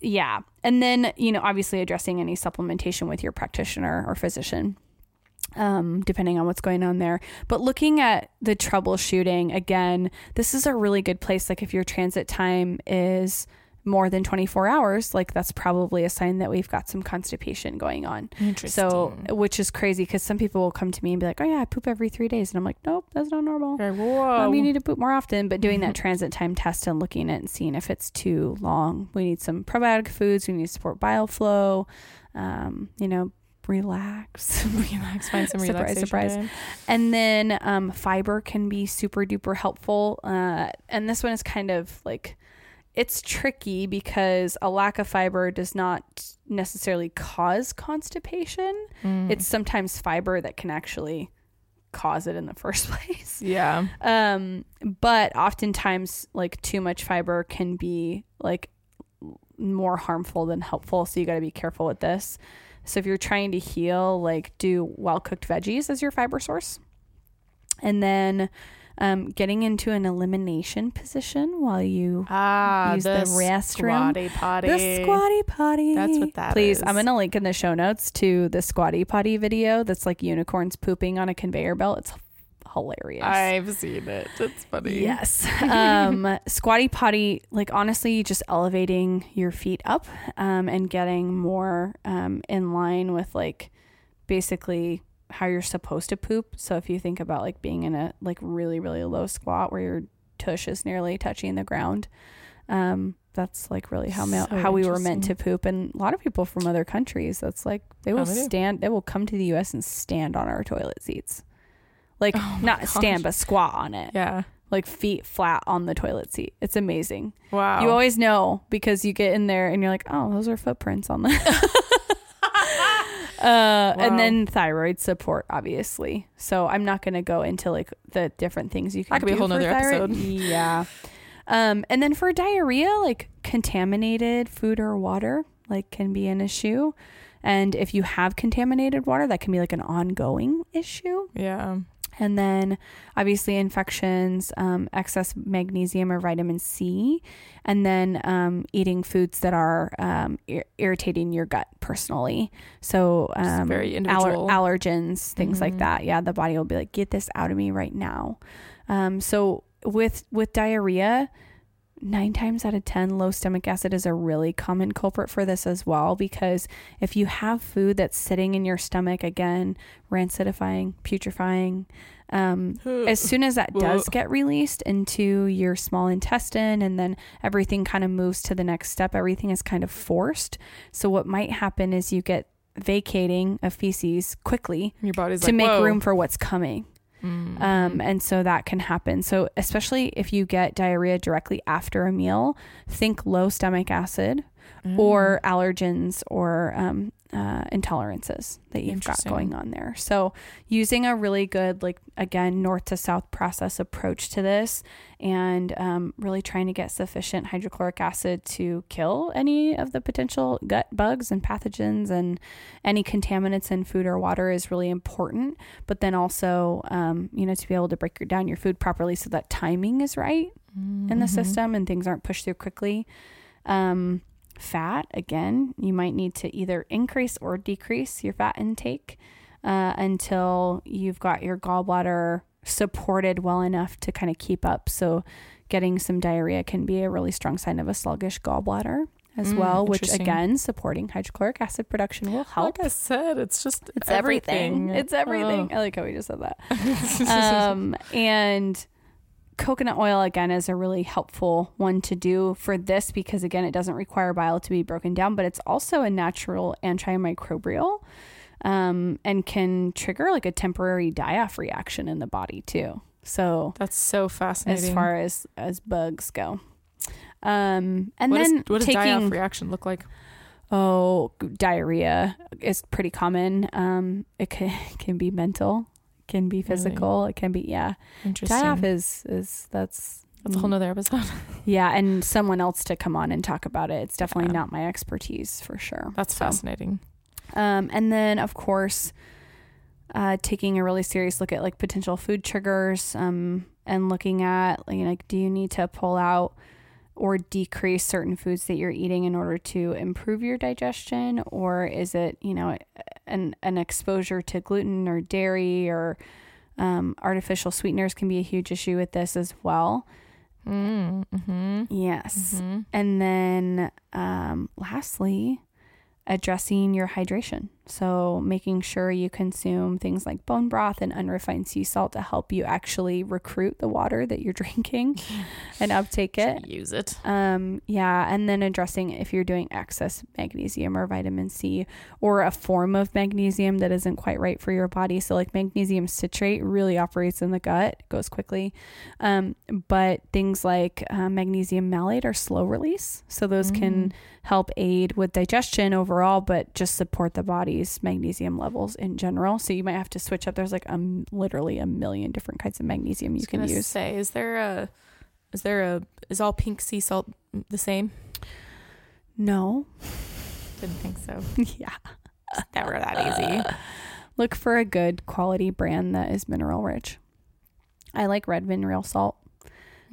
yeah. And then, you know, obviously addressing any supplementation with your practitioner or physician, um, depending on what's going on there. But looking at the troubleshooting, again, this is a really good place. Like if your transit time is more than 24 hours, like that's probably a sign that we've got some constipation going on. Interesting. So, which is crazy because some people will come to me and be like, oh, yeah, I poop every three days. And I'm like, nope, that's not normal. Okay, whoa. You need to poop more often, but doing that (laughs) transit time test and looking at it and seeing if it's too long. We need some probiotic foods. We need to support bile flow. Um, you know, relax. (laughs) relax. Find some Surprise, relaxation surprise. time. and then um, fiber can be super duper helpful. Uh, and this one is kind of like it's tricky because a lack of fiber does not necessarily cause constipation. Mm. It's sometimes fiber that can actually cause it in the (laughs) first place. yeah. Um, but oftentimes, like too much fiber can be like more harmful than helpful. So you got to be careful with this. So if you're trying to heal, like do well cooked veggies as your fiber source, and then um, getting into an elimination position while you Ah, Use the restroom. Squatty potty. the squatty potty. That's what that Please, is. I'm gonna link in the show notes to the squatty potty video. That's like unicorns pooping on a conveyor belt. It's hilarious. I've seen it. It's funny. Yes. (laughs) Um, squatty potty, like honestly, just elevating your feet up um, and getting more um, in line with like basically how you're supposed to poop. So if you think about like being in a like really, really low squat where your tush is nearly touching the ground, um, that's like really how ma- So how we were meant to poop. And a lot of people from other countries, that's like they will Oh, they do. stand, they will come to the U.S. and stand on our toilet seats. Like Oh not stand, but squat on it Yeah. like feet flat on the toilet seat. It's amazing. Wow. You always know because you get in there and you're like, oh, those are footprints on the. (laughs) (laughs) (laughs) uh, Wow. And then thyroid support, obviously. So I'm not going to go into like the different things you can. That could be a whole thyroid. episode. (laughs) Yeah. Um, and then for diarrhea, like contaminated food or water, like can be an issue. And if you have contaminated water, that can be like an ongoing issue. yeah. And then obviously infections, um, excess magnesium or vitamin C, and then um, eating foods that are um, ir- irritating your gut personally. So um, very aller- individual. allergens, things like Mhm. that. Yeah, the body will be like, get this out of me right now. Um, so with with diarrhea, nine times out of 10, low stomach acid is a really common culprit for this as well. Because if you have food that's sitting in your stomach, again, rancidifying, putrefying, um, as soon as that does get released into your small intestine and then everything kind of moves to the next step, everything is kind of forced. So, what might happen is you get vacating of feces quickly Your body's to like, make Whoa. room for what's coming. Mm. Um, and so that can happen. So, especially if you get diarrhea directly after a meal, think low stomach acid Mm. or allergens or um, uh, intolerances that you've got going on there. So, using a really good, like, again, north to south process approach to this and um, really trying to get sufficient hydrochloric acid to kill any of the potential gut bugs and pathogens and any contaminants in food or water is really important. But then also, um, you know, to be able to break down your food properly so that timing is right in the Mhm. system and things aren't pushed through quickly. Um, fat, again, you might need to either increase or decrease your fat intake uh, until you've got your gallbladder supported well enough to kind of keep up. So, getting some diarrhea can be a really strong sign of a sluggish gallbladder as Mm, well, which again, supporting hydrochloric acid production will help. Like I said, it's just It's everything. It's everything. I like how we just said that. (laughs) um, and coconut oil again is a really helpful one to do for this because again it doesn't require bile to be broken down but it's also a natural antimicrobial um, and can trigger like a temporary die-off reaction in the body too so That's so fascinating. as far as as bugs go um and what, is, then what does taking die-off reaction look like? oh diarrhea is pretty common um it can, (laughs) can be mental can be physical it can be yeah Interesting. die off is is that's That's a whole nother episode. (laughs) yeah and someone else to come on and talk about it it's definitely Yeah. not my expertise for sure That's So, fascinating. um and then of course uh taking a really serious look at like potential food triggers um and looking at like, like do you need to pull out or decrease certain foods that you're eating in order to improve your digestion or is it you know an an exposure to gluten or dairy or um, artificial sweeteners can be a huge issue with this as well Mm, mm-hmm. yes Mm-hmm. and then um, lastly addressing your hydration so making sure you consume things like bone broth and unrefined sea salt to help you actually recruit the water that you're (laughs) drinking (laughs) and uptake it Use it. um, yeah, and then addressing if you're doing excess magnesium or vitamin C or a form of magnesium that isn't quite right for your body. So, like magnesium citrate really operates in the gut, goes quickly. Um, but things like uh, magnesium malate are slow release. So, those can help aid with digestion overall, but just support the body's magnesium levels in general. So, you might have to switch up. There's like a, literally a million different kinds of magnesium you can use. say, is there a, is there a, is all pink sea salt the same? No. Didn't think so. (laughs) yeah. It's never that easy. Look for a good quality brand that is mineral rich. I like Redmond Real Salt.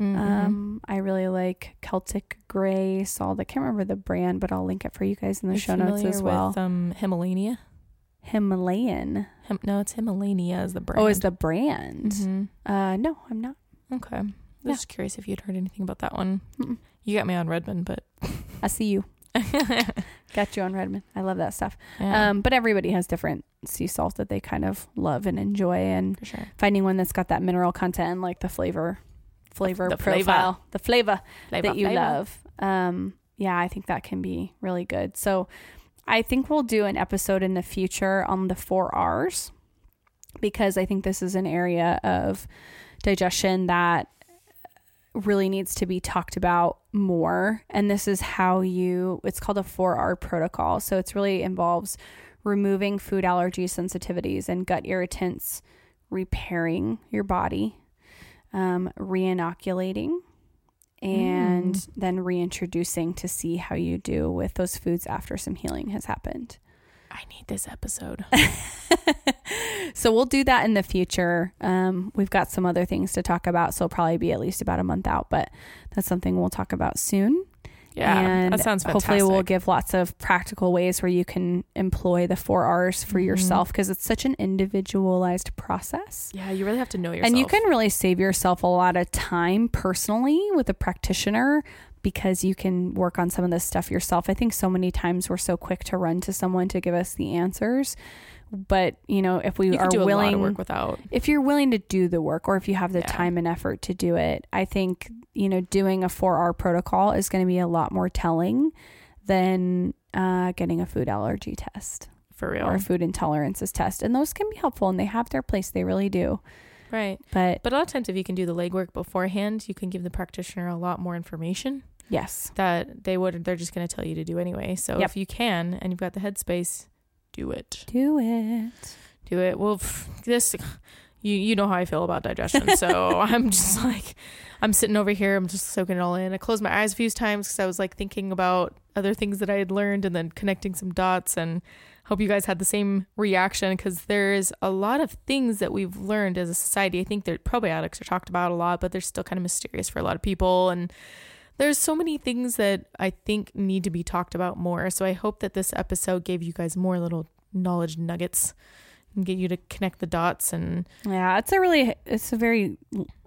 Mhm. Um, I really like Celtic Gray salt. I can't remember the brand, but I'll link it for you guys in the show notes as well. With, um, Himalaya. Himalayan. Him, no, it's Himalaya is the brand. Oh, is the brand? Mhm. Uh, no, I'm not. Okay. I was Yeah. just curious if you'd heard anything about that one. Mm-mm. You got me on Redmond, but I see you. (laughs) Got you on Redmond. I love that stuff. yeah, Um, but everybody has different sea salt that they kind of love and enjoy, and for sure. finding one that's got that mineral content and like the flavor, flavor The flavor. profile, the flavor. Flavor, that you flavor. love. Um, yeah, I think that can be really good. So I think we'll do an episode in the future on the four R's because I think this is an area of digestion that really needs to be talked about more. And this is how you, it's called a 4R protocol. So it's really involves removing food allergy sensitivities and gut irritants, repairing your body, um, re-inoculating, and Mm. then reintroducing to see how you do with those foods after some healing has happened. I need this episode. (laughs) so we'll do that in the future. Um, we've got some other things to talk about, so it'll probably be at least about a month out, but that's something we'll talk about soon. Yeah, and that sounds fantastic. hopefully we'll give lots of practical ways where you can employ the four R's for Mhm. yourself because it's such an individualized process. yeah, you really have to know yourself. And you can really save yourself a lot of time personally with a practitioner because you can work on some of this stuff yourself. I think so many times we're so quick to run to someone to give us the answers. But, you know, if we are willing work without. if you're willing to do the work or if you have the Yeah. time and effort to do it, I think, you know, doing a 4R protocol is going to be a lot more telling than uh, getting a food allergy test For real. or a food intolerances test. And those can be helpful and they have their place. They really do. Right. But But a lot of times, if you can do the legwork beforehand, you can give the practitioner a lot more information yes, that they would. They're just going to tell you to do anyway. So Yep. if you can and you've got the headspace, do it. do it. Do it. Well, pff, this you you know how I feel about digestion, so (laughs) I'm just like I'm sitting over here. I'm just soaking it all in. I closed my eyes a few times because I was like thinking about other things that I had learned and then connecting some dots and hope you guys had the same reaction because there's a lot of things that we've learned as a society. I think that probiotics are talked about a lot, but they're still kind of mysterious for a lot of people. And there's so many things that I think need to be talked about more. So I hope that this episode gave you guys more little knowledge nuggets and get you to connect the dots and Yeah, it's a really, it's a very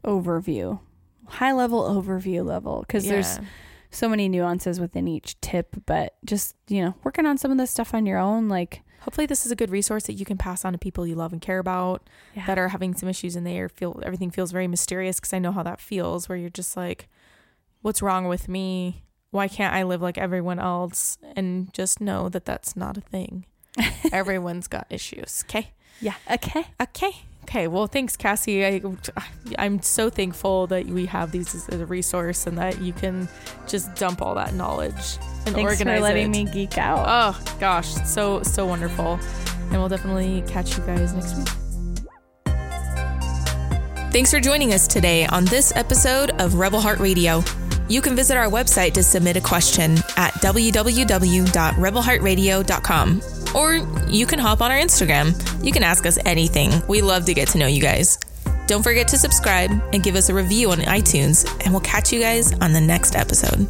overview, high level overview level because there's so many nuances within each tip, but just, you know, working on some of this stuff on your own, like, Hopefully, this is a good resource that you can pass on to people you love and care about yeah. that are having some issues and they feel everything feels very mysterious because I know how that feels where you're just like, what's wrong with me? Why can't I live like everyone else? And just know that that's not a thing. (laughs) Everyone's got issues. Okay. yeah. Okay. Okay. Okay. Well, thanks, Cassie. I, I'm so thankful that we have these as a resource and that you can just dump all that knowledge and Thanks organize for letting it. me geek out. Oh gosh, so so wonderful. And we'll definitely catch you guys next week. Thanks for joining us today on this episode of Rebel Heart Radio. You can visit our website to submit a question at www.rebelheartradio.com. Or you can hop on our Instagram. You can ask us anything. We love to get to know you guys. Don't forget to subscribe and give us a review on iTunes, and we'll catch you guys on the next episode.